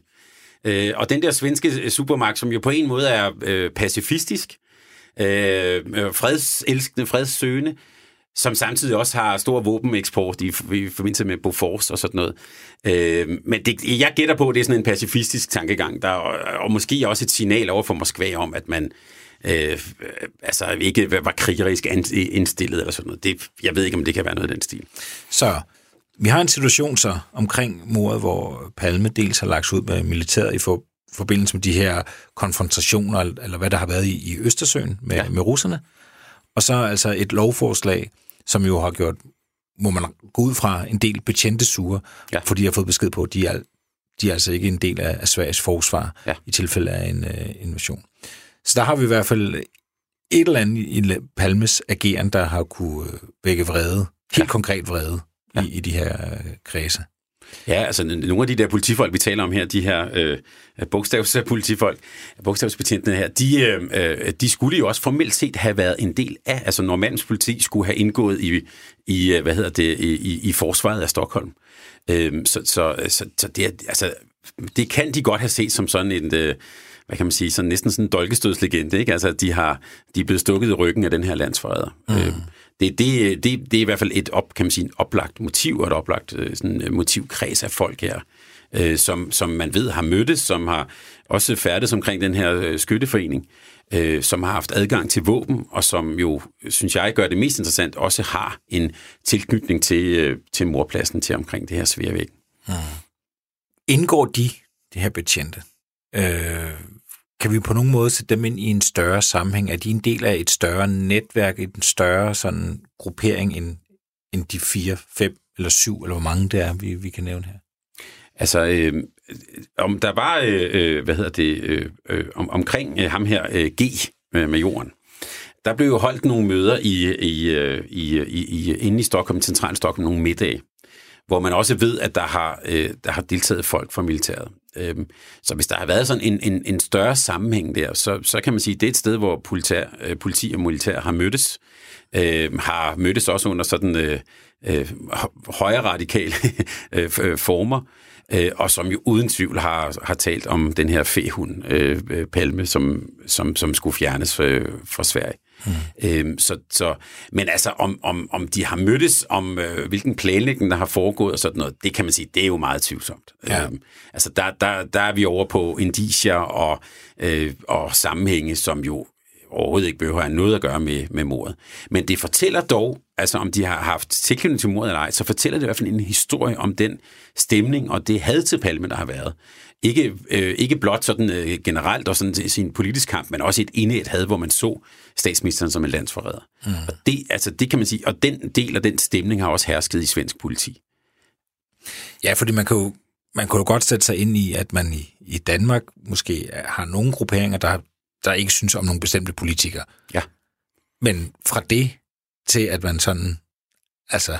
Øh, og den der svenske supermagt, som jo på en måde er øh, pacifistisk, øh, fredselskende, fredssøgende, som samtidig også har stor våbeneksport i, i forbindelse med Bofors og sådan noget. Øh, men det, jeg gætter på, at det er sådan en pacifistisk tankegang, der, og, og måske også et signal over for Moskva om, at man øh, altså ikke var krigerisk indstillet eller sådan noget. Det, jeg ved ikke, om det kan være noget af den stil. Så vi har en situation så omkring mordet, hvor Palme dels har lagt ud med militæret i for, forbindelse med de her konfrontationer, eller hvad der har været i, i Østersøen med, ja. med russerne. Og så altså et lovforslag, som jo har gjort, må man gå ud fra, en del betjente sure, ja. fordi de har fået besked på, at de er, de er altså ikke en del af, af Sveriges forsvar ja. i tilfælde af en uh, invasion. Så der har vi i hvert fald et eller andet i Palmes ageren, der har kunne øh, vække vrede, helt ja. konkret vrede, ja. i, i de her uh, kredse. Ja, altså nogle af de der politifolk, vi taler om her, de her øh, bogstavspolitifolk, bogstavsbetjentene her, de, øh, øh, de skulle jo også formelt set have været en del af, altså Normandens politi skulle have indgået i, i øh, hvad hedder det, i, i forsvaret af Stockholm. Øh, så, så, så, så det, altså, det kan de godt have set som sådan en, øh, hvad kan man sige, sådan næsten sådan en dolkestødslegende, ikke? Altså, de, har, de er blevet stukket i ryggen af den her landsforræder. Mm. Øh, det, det, det, det er i hvert fald et op, kan man sige, oplagt motiv og et oplagt øh, sådan, øh, motivkreds af folk her, øh, som, som man ved har mødtes, som har også færdes omkring den her øh, skytteforening, øh, som har haft adgang til våben, og som jo, synes jeg, gør det mest interessant, også har en tilknytning til, øh, til morpladsen til omkring det her sværvæg. Hmm. Indgår de, det her betjente, øh, kan vi på nogen måde sætte dem ind i en større sammenhæng? Er de en del af et større netværk, en større sådan gruppering end, end de fire, fem eller syv, eller hvor mange det er, vi, vi kan nævne her? Altså, øh, om der var, øh, øh hvad hedder det, øh, øh, om, omkring øh, ham her, øh, G, øh, med jorden, der blev jo holdt nogle møder i, i, øh, i, i, i, inde i Stockholm, central Stockholm, nogle middage, hvor man også ved, at der har, øh, der har deltaget folk fra militæret. Øhm, så hvis der har været sådan en, en, en større sammenhæng der, så, så kan man sige, at det er et sted, hvor politær, øh, politi og militær har mødtes. Øh, har mødtes også under sådan øh, øh, højere radikale øh, øh, former, øh, og som jo uden tvivl har, har talt om den her fehund, øh, øh Palme, som, som, som skulle fjernes øh, fra Sverige. Mm. Øhm, så, så, men altså, om, om, om de har mødtes, om øh, hvilken planlægning, der har foregået og sådan noget, det kan man sige, det er jo meget tvivlsomt. Ja. Øhm, altså, der, der, der er vi over på indicier og, øh, og sammenhænge, som jo overhovedet ikke behøver at have noget at gøre med, med mordet. Men det fortæller dog, altså om de har haft tilknytning til mordet eller ej, så fortæller det i hvert fald en historie om den stemning og det had til Palme, der har været. Ikke, øh, ikke blot sådan øh, generelt og sådan sin politisk kamp, men også et indet had, hvor man så statsministeren som en landsforræder. Mm. Og det, altså, det kan man sige, og den del af den stemning har også hersket i svensk politi. Ja, fordi man kan jo, man kan jo godt sætte sig ind i, at man i, i Danmark måske har nogle grupperinger, der, der ikke synes om nogle bestemte politikere. Ja. Men fra det til, at man sådan, altså,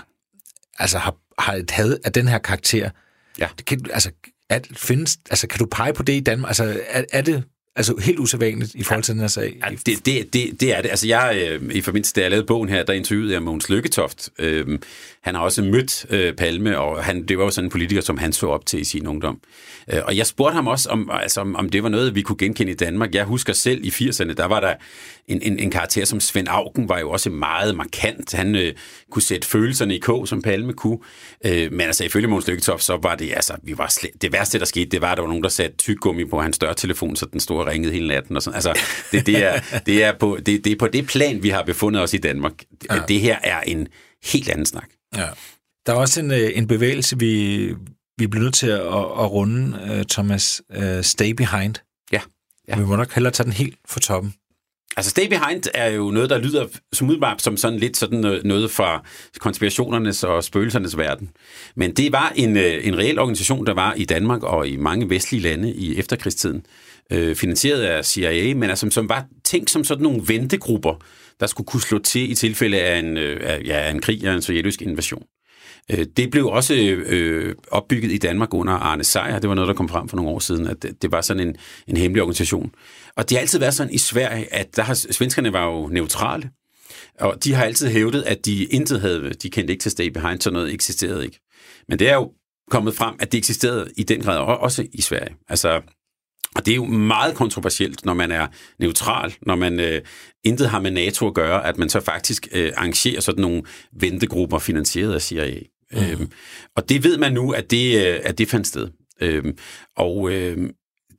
altså har, har et had af den her karakter, ja. det kan, altså, at findes, altså, kan du pege på det i Danmark? Altså, er, er det Altså helt usædvanligt i forhold til den her sag? Ja, det, det, det, det er det. Altså jeg, øh, i forbindelse til, jeg lavede bogen her, der interviewede jeg Mogens Lykketoft. Øh, han har også mødt øh, Palme, og han, det var jo sådan en politiker, som han så op til i sin ungdom. Øh, og jeg spurgte ham også, om, altså, om, om det var noget, vi kunne genkende i Danmark. Jeg husker selv i 80'erne, der var der en, en, en karakter som Svend Augen, var jo også meget markant. Han øh, kunne sætte følelserne i kog, som Palme kunne. Øh, men altså ifølge Mogens Lykketoft, så var det, altså, vi var slet, det værste, der skete, det var, at der var nogen, der satte tyggegummi på hans dørtelefon, så den store har ringet hele natten. Og sådan. Altså, det, det, er, det, er på, det, det er på det plan, vi har befundet os i Danmark. Ja. Det her er en helt anden snak. Ja. Der er også en, øh, en bevægelse, vi, vi bliver nødt til at, at runde, uh, Thomas. Uh, stay behind. Ja. ja. Vi må nok hellere tage den helt for toppen. Altså Stay Behind er jo noget, der lyder som udmærket som sådan lidt sådan noget fra konspirationernes og spøgelsernes verden. Men det var en, en reel organisation, der var i Danmark og i mange vestlige lande i efterkrigstiden, øh, finansieret af CIA, men altså, som var tænkt som sådan nogle ventegrupper, der skulle kunne slå til i tilfælde af en, øh, ja, en krig og en sovjetisk invasion. Øh, det blev også øh, opbygget i Danmark under Arne Sejer. Det var noget, der kom frem for nogle år siden, at det, det var sådan en, en hemmelig organisation. Og det har altid været sådan i Sverige, at der har, svenskerne var jo neutrale, og de har altid hævdet, at de intet havde, de kendte ikke til Stay Behind, så noget eksisterede ikke. Men det er jo kommet frem, at det eksisterede i den grad også i Sverige. Altså, og det er jo meget kontroversielt, når man er neutral, når man øh, intet har med NATO at gøre, at man så faktisk øh, arrangerer sådan nogle ventegrupper finansieret af CIA. Mm. Øhm, og det ved man nu, at det, øh, at det fandt sted. Øhm, og øh,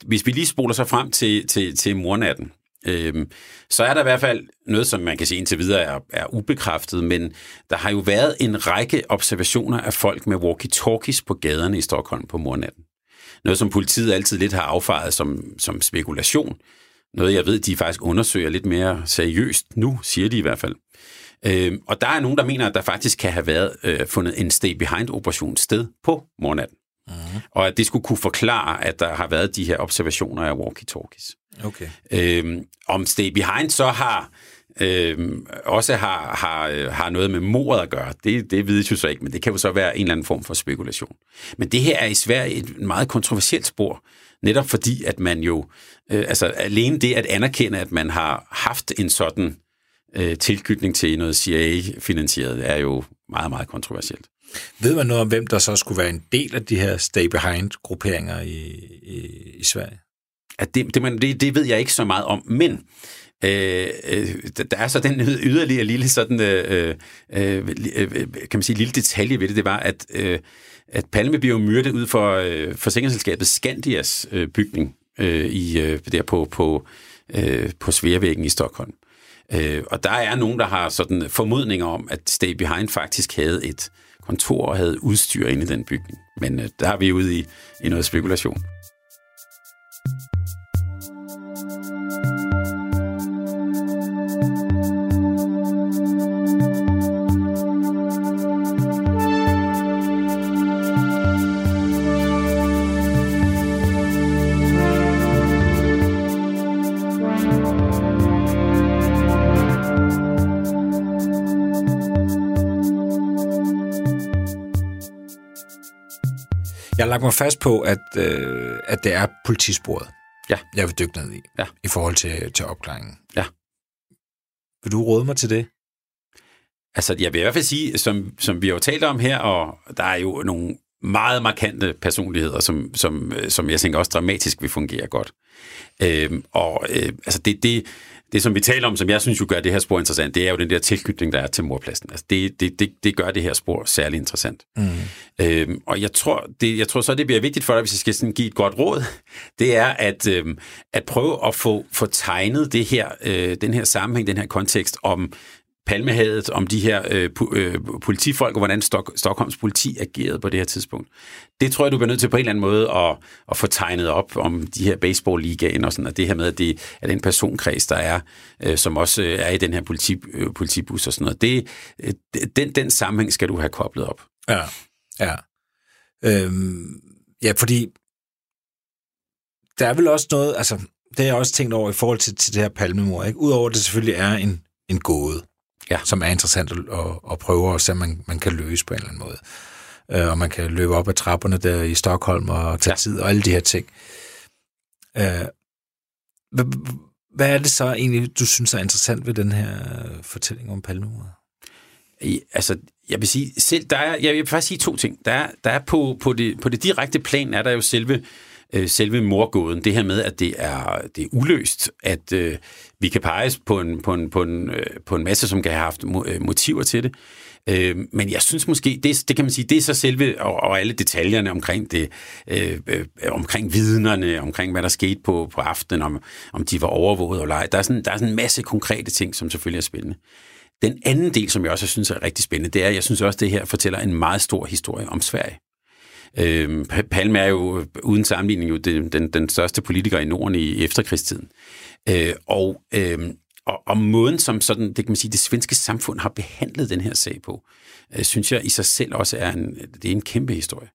hvis vi lige spoler så frem til, til, til mornatten, øhm, så er der i hvert fald noget, som man kan se indtil videre er, er ubekræftet, men der har jo været en række observationer af folk med walkie-talkies på gaderne i Stockholm på mornatten. Noget, som politiet altid lidt har affaret som, som spekulation. Noget, jeg ved, de faktisk undersøger lidt mere seriøst nu, siger de i hvert fald. Øh, og der er nogen, der mener, at der faktisk kan have været øh, fundet en stay-behind-operation sted på mornatten. Mm-hmm. Og at det skulle kunne forklare, at der har været de her observationer af walkie-talkies. Okay. Øhm, om Stay Behind så har øh, også har, har, har noget med mordet at gøre, det, det vides jo så ikke, men det kan jo så være en eller anden form for spekulation. Men det her er i Sverige et meget kontroversielt spor, netop fordi, at man jo, øh, altså alene det at anerkende, at man har haft en sådan øh, tilknytning til noget CIA-finansieret, er jo meget, meget kontroversielt. Ved man noget om, hvem der så skulle være en del af de her stay-behind-grupperinger i, i, i Sverige? At det, det, det, det ved jeg ikke så meget om, men Øh, øh, der er så den yderligere lille sådan, øh, øh, øh, øh, kan man sige, lille detalje ved det, det var, at, øh, at Palme blev myrdet ud for øh, forsikringsselskabet Scandias øh, bygning øh, i, øh, der på, på, øh, på Sværvæggen i Stockholm. Øh, og der er nogen, der har sådan formodninger om, at Stay Behind faktisk havde et kontor og havde udstyr inde i den bygning. Men øh, der er vi ude i, i noget spekulation. Lagt mig fast på, at, øh, at det er politisporet, ja. jeg vil dykke ned i, ja. i forhold til, til opklaringen. Ja. Vil du råde mig til det? Altså, jeg vil i hvert fald sige, som, som vi har jo talt om her, og der er jo nogle meget markante personligheder, som, som, som jeg tænker også dramatisk vil fungere godt. Øhm, og øh, altså det, det, det, som vi taler om, som jeg synes jo gør det her spor interessant, det er jo den der tilknytning, der er til morpladsen. Altså det, det, det, det gør det her spor særlig interessant. Mm. Øhm, og jeg tror, det, jeg tror så, det bliver vigtigt for dig, hvis jeg skal sådan give et godt råd, det er at, øhm, at prøve at få, få tegnet det her, øh, den her sammenhæng, den her kontekst om palmehadet, om de her øh, øh, politifolk, og hvordan Stok- Stockholms politi agerede på det her tidspunkt. Det tror jeg, du bliver nødt til på en eller anden måde at, at få tegnet op om de her baseball-ligaen og sådan, og det her med, at det er den personkreds, der er, øh, som også øh, er i den her politi, øh, politibus og sådan noget. Det, øh, den, den sammenhæng skal du have koblet op. Ja, ja. Øhm, ja, fordi der er vel også noget, altså det har jeg også tænkt over i forhold til, til det her palmemor, ikke? Udover at det selvfølgelig er en, en gåde ja. som er interessant at, at, at prøve at se, om man, man kan løse på en eller anden måde. Uh, og man kan løbe op ad trapperne der i Stockholm og tage ja. tid og alle de her ting. Uh, hvad er det så egentlig, du synes er interessant ved den her fortælling om palmemordet? Altså, jeg vil sige, selv, der er, jeg vil faktisk sige to ting. Der er, der er på, på, det, på det direkte plan, er der jo selve øh, Øh, selve morgåden, det her med, at det er, det er uløst, at øh, vi kan peges på en, på, en, på, en, øh, på en masse, som kan have haft øh, motiver til det. Øh, men jeg synes måske, det, det kan man sige, det er så selve, og, og alle detaljerne omkring det, øh, øh, omkring vidnerne, omkring hvad der skete på, på aftenen, om, om de var overvåget eller ej. Der er, sådan, der er sådan en masse konkrete ting, som selvfølgelig er spændende. Den anden del, som jeg også synes er rigtig spændende, det er, at jeg synes også, at det her fortæller en meget stor historie om Sverige. Øh, Palme er jo uden sammenligning jo den, den, den største politiker i Norden i efterkrigstiden. Øh, og, øh, og, og måden, som sådan, det kan man sige, det svenske samfund har behandlet den her sag på, øh, synes jeg i sig selv også er en, det er en kæmpe historie.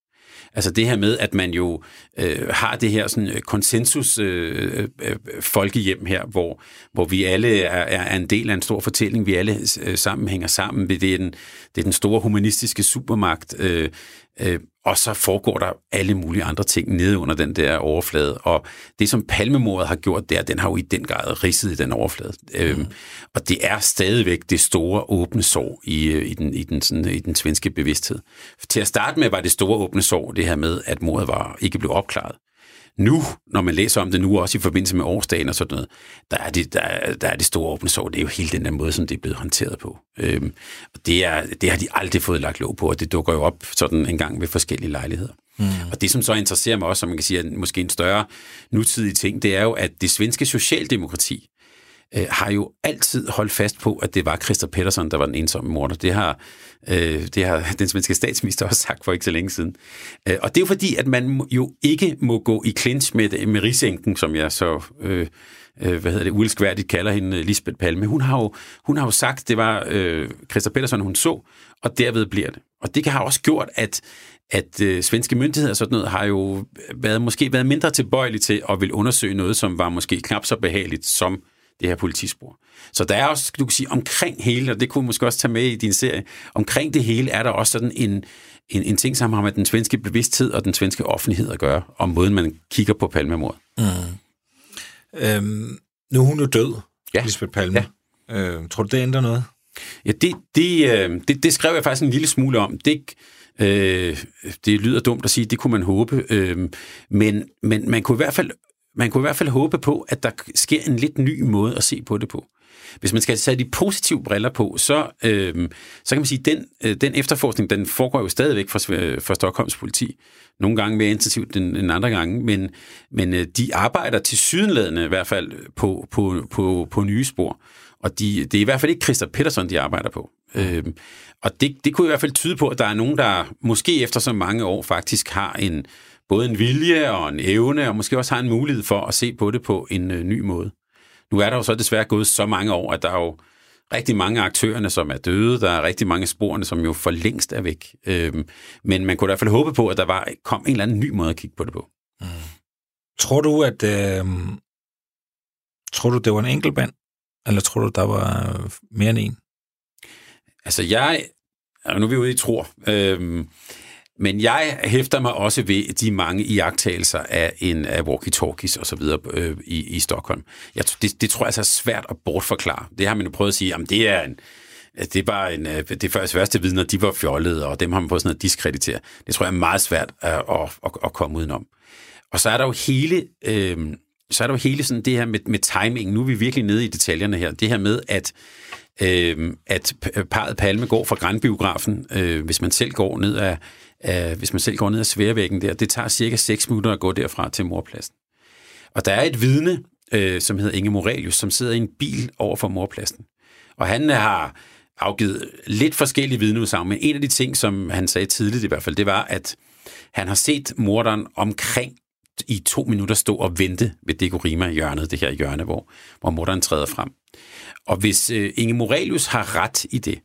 Altså det her med, at man jo øh, har det her sådan øh, konsensus øh, øh, øh, folkehjem her, hvor, hvor vi alle er, er en del af en stor fortælling, vi alle øh, sammen hænger sammen. Det er den, det er den store humanistiske supermagt, øh, øh, og så foregår der alle mulige andre ting nede under den der overflade. Og det, som palmemordet har gjort der, den har jo i den grad ridset i den overflade. Øhm, mm. Øhm, og det er stadigvæk det store åbne sår i, øh, i, den, i, den, sådan, i den svenske bevidsthed. Til at starte med var det store åbne sår det her med, at mordet var, ikke blev opklaret. Nu, når man læser om det nu, også i forbindelse med årsdagen og sådan noget, der er det, der, er, der er det store åbne sår. Det er jo helt den der måde, som det er blevet håndteret på. Øhm, og det, er, det har de aldrig fået lagt lov på, og det dukker jo op sådan en gang ved forskellige lejligheder. Mm. Og det, som så interesserer mig også, som man kan sige er måske en større nutidig ting, det er jo, at det svenske socialdemokrati øh, har jo altid holdt fast på, at det var Christer Pettersson, der var den ensomme morder. Det har, øh, det har den svenske statsminister også sagt for ikke så længe siden. Øh, og det er jo fordi, at man jo ikke må gå i clinch med, med risenken, som jeg så... Øh, øh, hvad hedder det, uelskværdigt kalder hende Lisbeth Palme. Hun har jo, hun har jo sagt, det var øh, Christa Pettersson, hun så, og derved bliver det. Og det har også gjort, at, at øh, svenske myndigheder og sådan noget har jo været, måske været mindre tilbøjelige til at vil undersøge noget, som var måske knap så behageligt som det her politispor. Så der er også, du kan sige, omkring hele, og det kunne måske også tage med i din serie, omkring det hele er der også sådan en, en, en ting, som har med den svenske bevidsthed og den svenske offentlighed at gøre, om måden man kigger på Palmemordet. Mm. Øhm, nu er hun jo død, ja. Lisbeth Palme. Ja. Øh, tror du, det ændrer noget? Ja, det, det, øh, det, det skrev jeg faktisk en lille smule om. Det, øh, det lyder dumt at sige, det kunne man håbe, øh, men, men man kunne i hvert fald man kunne i hvert fald håbe på, at der sker en lidt ny måde at se på det på. Hvis man skal sætte de positive briller på, så, øh, så kan man sige, at den, øh, den efterforskning, den foregår jo stadigvæk for, øh, for Stockholms politi. Nogle gange mere intensivt end, end andre gange, men, men øh, de arbejder til sydenladende i hvert fald på, på, på, på nye spor. Og de, det er i hvert fald ikke Christer Peterson, de arbejder på. Øh, og det, det kunne i hvert fald tyde på, at der er nogen, der måske efter så mange år faktisk har en, både en vilje og en evne, og måske også har en mulighed for at se på det på en øh, ny måde. Nu er der jo så desværre gået så mange år, at der er jo rigtig mange af aktørerne, som er døde. Der er rigtig mange sporene, som jo for længst er væk. Øhm, men man kunne i hvert fald håbe på, at der var, kom en eller anden ny måde at kigge på det på. Mm. Tror du, at øh, tror du, det var en enkelt band? Eller tror du, der var mere end en? Altså jeg, nu er vi ude i tror, øhm, men jeg hæfter mig også ved de mange iagtagelser af en af walkie-talkies og så videre øh, i, i Stockholm. Jeg, det, det tror jeg altså er svært at bortforklare. Det har man jo prøvet at sige, at det er en, det er bare en, øh, det første værste vidner, de var fjollede, og dem har man på sådan noget diskreditere. Det tror jeg er meget svært at, at, at, at komme udenom. Og så er der jo hele, øh, så er der jo hele sådan det her med, med timing. Nu er vi virkelig nede i detaljerne her. Det her med, at øh, at parret Palme går fra Grandbiografen, øh, hvis man selv går ned af, øh, hvis man selv går ned ad sværvæggen der. Det tager cirka 6 minutter at gå derfra til morpladsen. Og der er et vidne, øh, som hedder Inge Morelius, som sidder i en bil over for morpladsen. Og han øh, har afgivet lidt forskellige vidneudsagn, men en af de ting, som han sagde tidligt i hvert fald, det var, at han har set morderen omkring i to minutter stå og vente ved Dekorima i hjørnet, det her hjørne, hvor, hvor morderen træder frem. Og hvis øh, Inge Morelius har ret i det,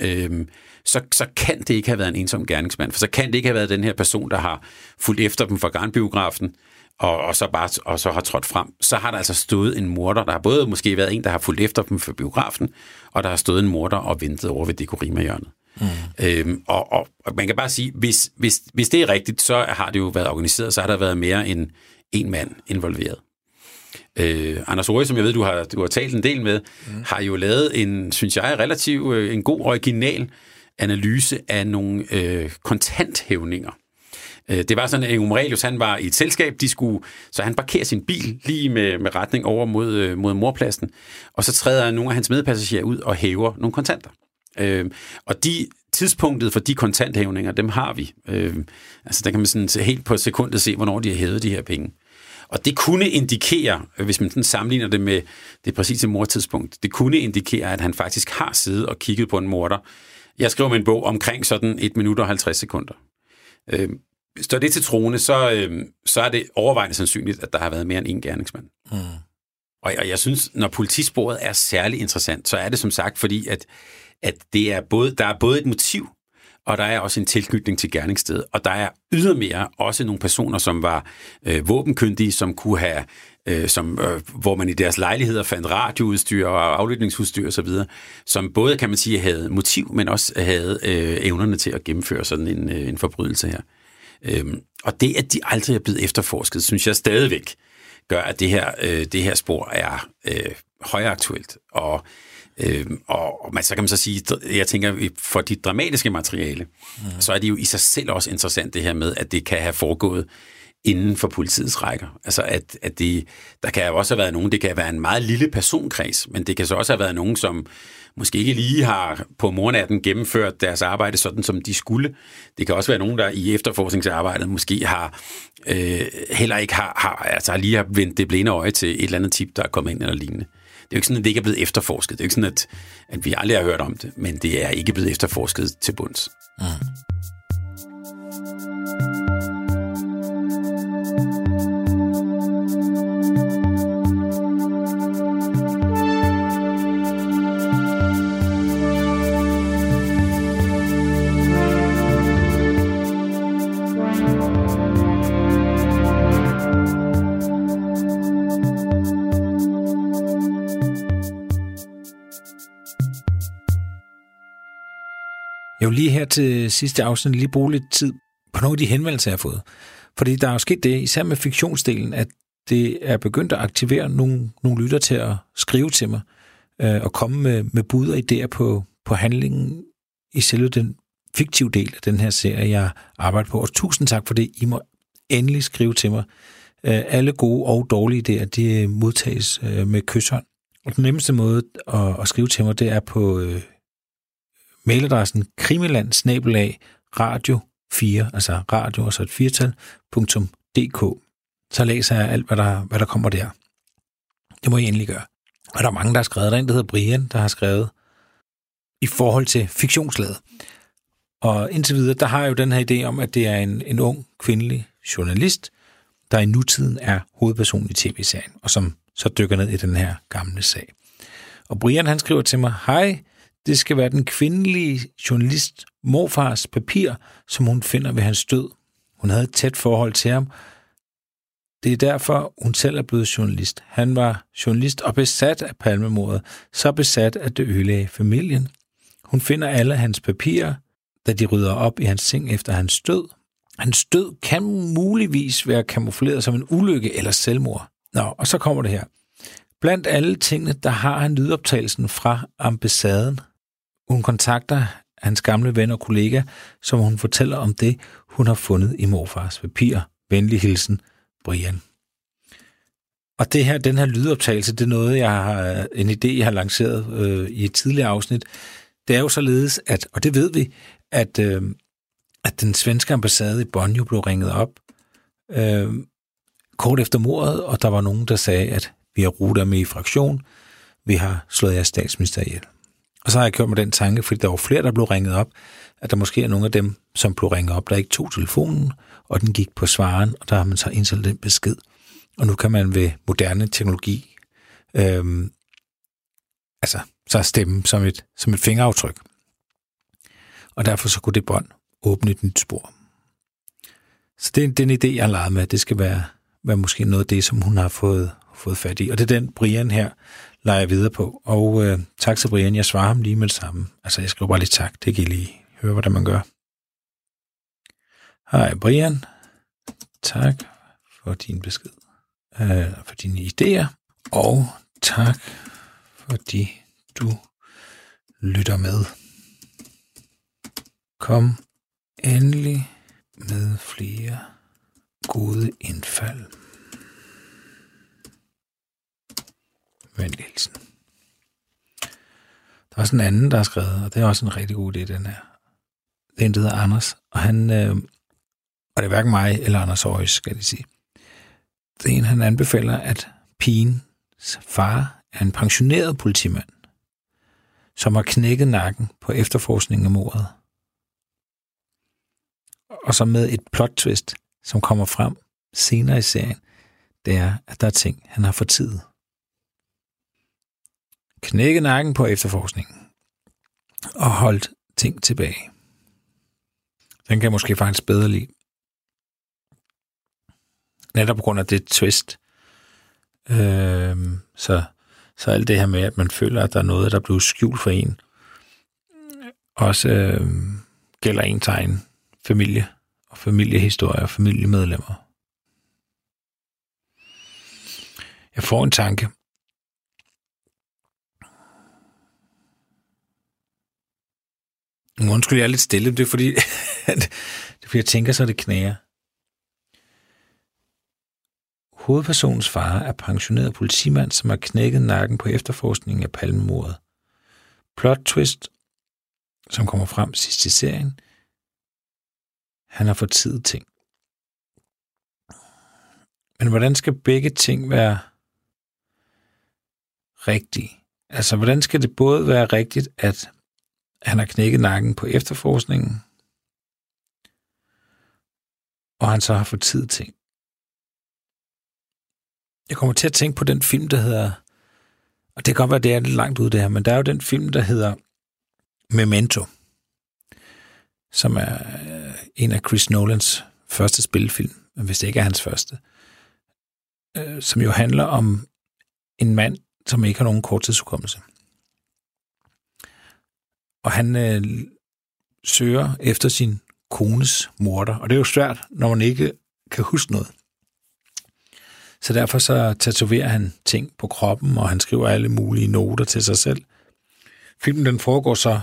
øh, så, så kan det ikke have været en ensom gerningsmand, for så kan det ikke have været den her person, der har fulgt efter dem fra garnbiografen, og, og, så bare, og så har trådt frem. Så har der altså stået en morder, der har både måske været en, der har fulgt efter dem fra biografen, og der har stået en morder og ventet over ved dekorima-hjørnet. Mm. Øhm, og, og, og man kan bare sige, hvis, hvis, hvis det er rigtigt, så har det jo været organiseret, så har der været mere end en mand involveret. Øh, Anders Ori, som jeg ved, du har, du har talt en del med, mm. har jo lavet en, synes jeg, relativt øh, en god original analyse af nogle øh, kontanthævninger. Øh, det var sådan, at Morelius, han var i et selskab, de skulle, så han parkerer sin bil lige med, med retning over mod, øh, mod morpladsen, og så træder nogle af hans medpassagerer ud og hæver nogle kontanter. Øh, og de tidspunktet for de kontanthævninger, dem har vi. Øh, altså der kan man sådan helt på sekundet se, hvornår de har hævet de her penge. Og det kunne indikere, hvis man sådan sammenligner det med det præcise mortidspunkt, det kunne indikere, at han faktisk har siddet og kigget på en morder. Jeg skriver min bog omkring sådan 1 minut og 50 sekunder. Øh, står det til troende, så, øh, så er det overvejende sandsynligt, at der har været mere end en gerningsmand. Mm. Og, og jeg synes, når politisporet er særlig interessant, så er det som sagt fordi, at, at det er både, der er både et motiv, og der er også en tilknytning til gerningsstedet. Og der er ydermere også nogle personer, som var øh, våbenkyndige, som kunne have, øh, som, øh, hvor man i deres lejligheder fandt radioudstyr og aflytningsudstyr osv., som både, kan man sige, havde motiv, men også havde øh, evnerne til at gennemføre sådan en, øh, en forbrydelse her. Øhm, og det, at de aldrig er blevet efterforsket, synes jeg stadigvæk gør, at det her, øh, det her spor er øh, højaktuelt. Og Øh, og, og man, så kan man så sige, jeg tænker, for dit dramatiske materiale, mm. så er det jo i sig selv også interessant det her med, at det kan have foregået inden for politiets rækker. Altså at, at det, der kan jo også have været nogen, det kan være en meget lille personkreds, men det kan så også have været nogen, som måske ikke lige har på mornatten gennemført deres arbejde sådan, som de skulle. Det kan også være nogen, der i efterforskningsarbejdet måske har øh, heller ikke har, har, altså lige har vendt det blinde øje til et eller andet tip, der er kommet ind eller lignende. Er jo ikke sådan, at det ikke er blevet efterforsket. Det er jo ikke sådan, at, at vi aldrig har hørt om det, men det er ikke blevet efterforsket til bunds. Mm. Her til sidste afsnit lige bruge lidt tid på nogle af de henvendelser, jeg har fået. Fordi der er jo sket det, især med fiktionsdelen, at det er begyndt at aktivere nogle, nogle lytter til at skrive til mig øh, og komme med, med bud og idéer på, på handlingen i selve den fiktive del af den her serie, jeg arbejder på. Og tusind tak for det. I må endelig skrive til mig. Øh, alle gode og dårlige idéer, de modtages øh, med kysshånd. Og den nemmeste måde at, at skrive til mig, det er på øh, mailadressen krimiland radio 4, altså radio og så et firtal, .dk. Så læser jeg alt, hvad der, hvad der kommer der. Det må I endelig gøre. Og der er mange, der har skrevet. Der er en, der hedder Brian, der har skrevet i forhold til fiktionslaget. Og indtil videre, der har jeg jo den her idé om, at det er en, en ung kvindelig journalist, der i nutiden er hovedperson i tv-serien, og som så dykker ned i den her gamle sag. Og Brian han skriver til mig, Hej, det skal være den kvindelige journalist morfars papir, som hun finder ved hans død. Hun havde et tæt forhold til ham. Det er derfor, hun selv er blevet journalist. Han var journalist og besat af palmemordet, så besat, at det ødelagde familien. Hun finder alle hans papirer, da de rydder op i hans seng efter hans død. Hans død kan muligvis være kamufleret som en ulykke eller selvmord. Nå, og så kommer det her. Blandt alle tingene, der har han lydoptagelsen fra ambassaden hun kontakter hans gamle ven og kollega, som hun fortæller om det, hun har fundet i morfars papir. Venlig hilsen, Brian. Og det her, den her lydoptagelse, det er noget, jeg har, en idé, jeg har lanceret øh, i et tidligere afsnit. Det er jo således, at, og det ved vi, at, øh, at den svenske ambassade i Bonn jo blev ringet op øh, kort efter mordet, og der var nogen, der sagde, at vi har ruter med i fraktion, vi har slået jeres statsminister ihjel. Og så har jeg kørt med den tanke, fordi der var flere, der blev ringet op, at der måske er nogle af dem, som blev ringet op, der ikke tog telefonen, og den gik på svaren, og der har man så indsat den besked. Og nu kan man ved moderne teknologi, øhm, altså så stemme som et, som et fingeraftryk. Og derfor så kunne det bånd åbne et nyt spor. Så det er den idé, jeg har leget med. Det skal være, være måske noget af det, som hun har fået, fået fat i. Og det er den Brian her, leger videre på. Og øh, tak til Brian, jeg svarer ham lige med det samme. Altså, jeg skriver bare lige tak, det kan I lige høre, hvordan man gør. Hej Brian, tak for din besked, øh, for dine idéer, og tak fordi du lytter med. Kom endelig med flere gode indfald. Venlig hilsen. Der er også en anden, der har skrevet, og det er også en rigtig god idé, den her. Det er en, der hedder Anders, og han, øh, og det er hverken mig eller Anders Aarhus, skal jeg sige. Det er en, han anbefaler, at pigens far er en pensioneret politimand, som har knækket nakken på efterforskningen af mordet. Og så med et plot twist, som kommer frem senere i serien, det er, at der er ting, han har fortidet. Knækket nakken på efterforskningen og holdt ting tilbage. Den kan jeg måske faktisk bedre lide. Netop på grund af det twist. Øh, så, så alt det her med, at man føler, at der er noget, der er blevet skjult for en, også øh, gælder ens egen familie og familiehistorie og familiemedlemmer. Jeg får en tanke. Undskyld, jeg er lidt stille. Det er fordi, det er fordi jeg tænker så, det knager. Hovedpersonens far er pensioneret politimand, som har knækket nakken på efterforskningen af palmemordet. Plot twist, som kommer frem sidst i serien. Han har fået tid ting. Men hvordan skal begge ting være rigtige? Altså, hvordan skal det både være rigtigt, at han har knækket nakken på efterforskningen, og han så har fået tid til. Jeg kommer til at tænke på den film, der hedder, og det kan godt være, det er lidt langt ud det her, men der er jo den film, der hedder Memento, som er øh, en af Chris Nolans første spilfilm, hvis det ikke er hans første, øh, som jo handler om en mand, som ikke har nogen korttidshukommelse. Og han øh, søger efter sin kones morter, og det er jo svært, når man ikke kan huske noget. Så derfor så tatoverer han ting på kroppen, og han skriver alle mulige noter til sig selv. Filmen den foregår så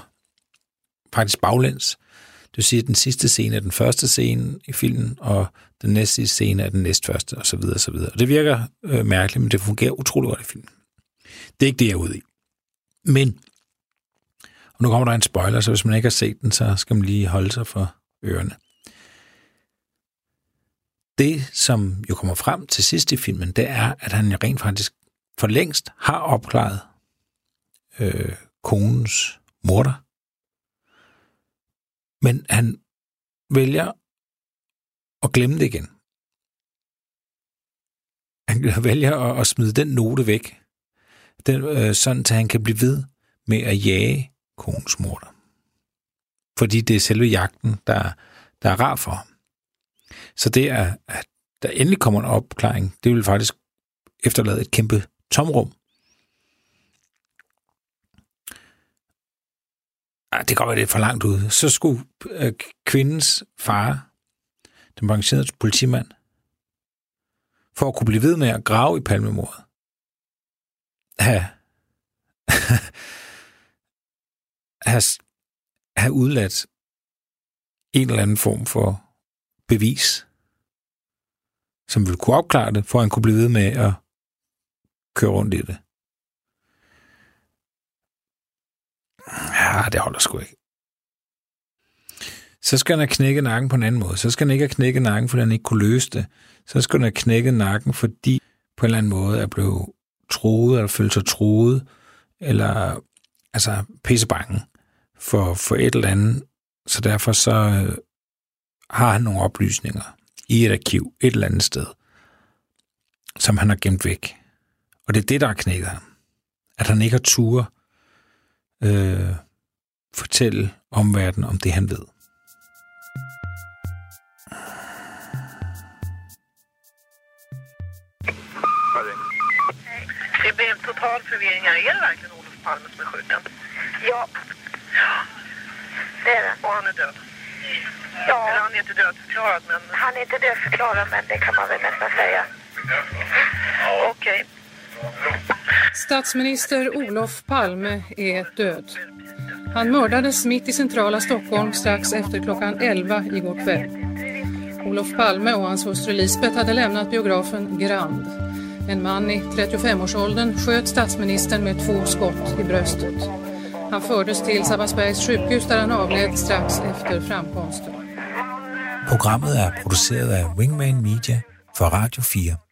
faktisk baglæns. Det vil sige, at den sidste scene er den første scene i filmen, og den næste scene er den næstførste, og så videre, og så videre. Og det virker øh, mærkeligt, men det fungerer utrolig godt i filmen. Det er ikke det, jeg er ude i. Men, og nu kommer der en spoiler, så hvis man ikke har set den, så skal man lige holde sig for ørerne det, som jo kommer frem til sidst i filmen, det er, at han rent faktisk for længst har opklaret øh, konens morter. Men han vælger at glemme det igen. Han vælger at, at smide den note væk, den, øh, sådan at han kan blive ved med at jage konens morder. Fordi det er selve jagten, der, der er rar for ham. Så det er, at der endelig kommer en opklaring, det vil faktisk efterlade et kæmpe tomrum. Ej, det kan godt være, det for langt ud. Så skulle øh, kvindens far, den pensionerede politimand, for at kunne blive ved med at grave i palmemordet, have, have, have udladt en eller anden form for bevis, som ville kunne opklare det, for at han kunne blive ved med at køre rundt i det. Ja, det holder sgu ikke. Så skal han have knækket nakken på en anden måde. Så skal han ikke have knækket nakken, fordi han ikke kunne løse det. Så skal han have knækket nakken, fordi på en eller anden måde er blevet troet, eller følt sig troet, eller altså pissebange for, for et eller andet. Så derfor så øh, har han nogle oplysninger i et arkiv et eller andet sted, som han har gemt væk. Og det er det, der har knækket ham. At han ikke har tur øh, fortælle omverdenen om det, han ved. Det blev en total förvirring. Är det verkligen Olof Palme som är skjuten? Ja. Det är det. Och han är död? Ja, Eller han är inte dödförklarad, men... han är inte dödförklarad men det kan man väl nästan säga. Okej. Statsminister Olof Palme är död. Han mördades mitt i centrala Stockholm strax efter klockan 11 igår kväll. Olof Palme och hans hustru Lisbeth hade lämnat biografen Grand. En man i 35-årsåldern sköt statsministern med två skott i bröstet. Han fördes till Sabbatsbergs sjukhus där han avled strax efter framkomsten. Programmet er produceret af Wingman Media for Radio 4.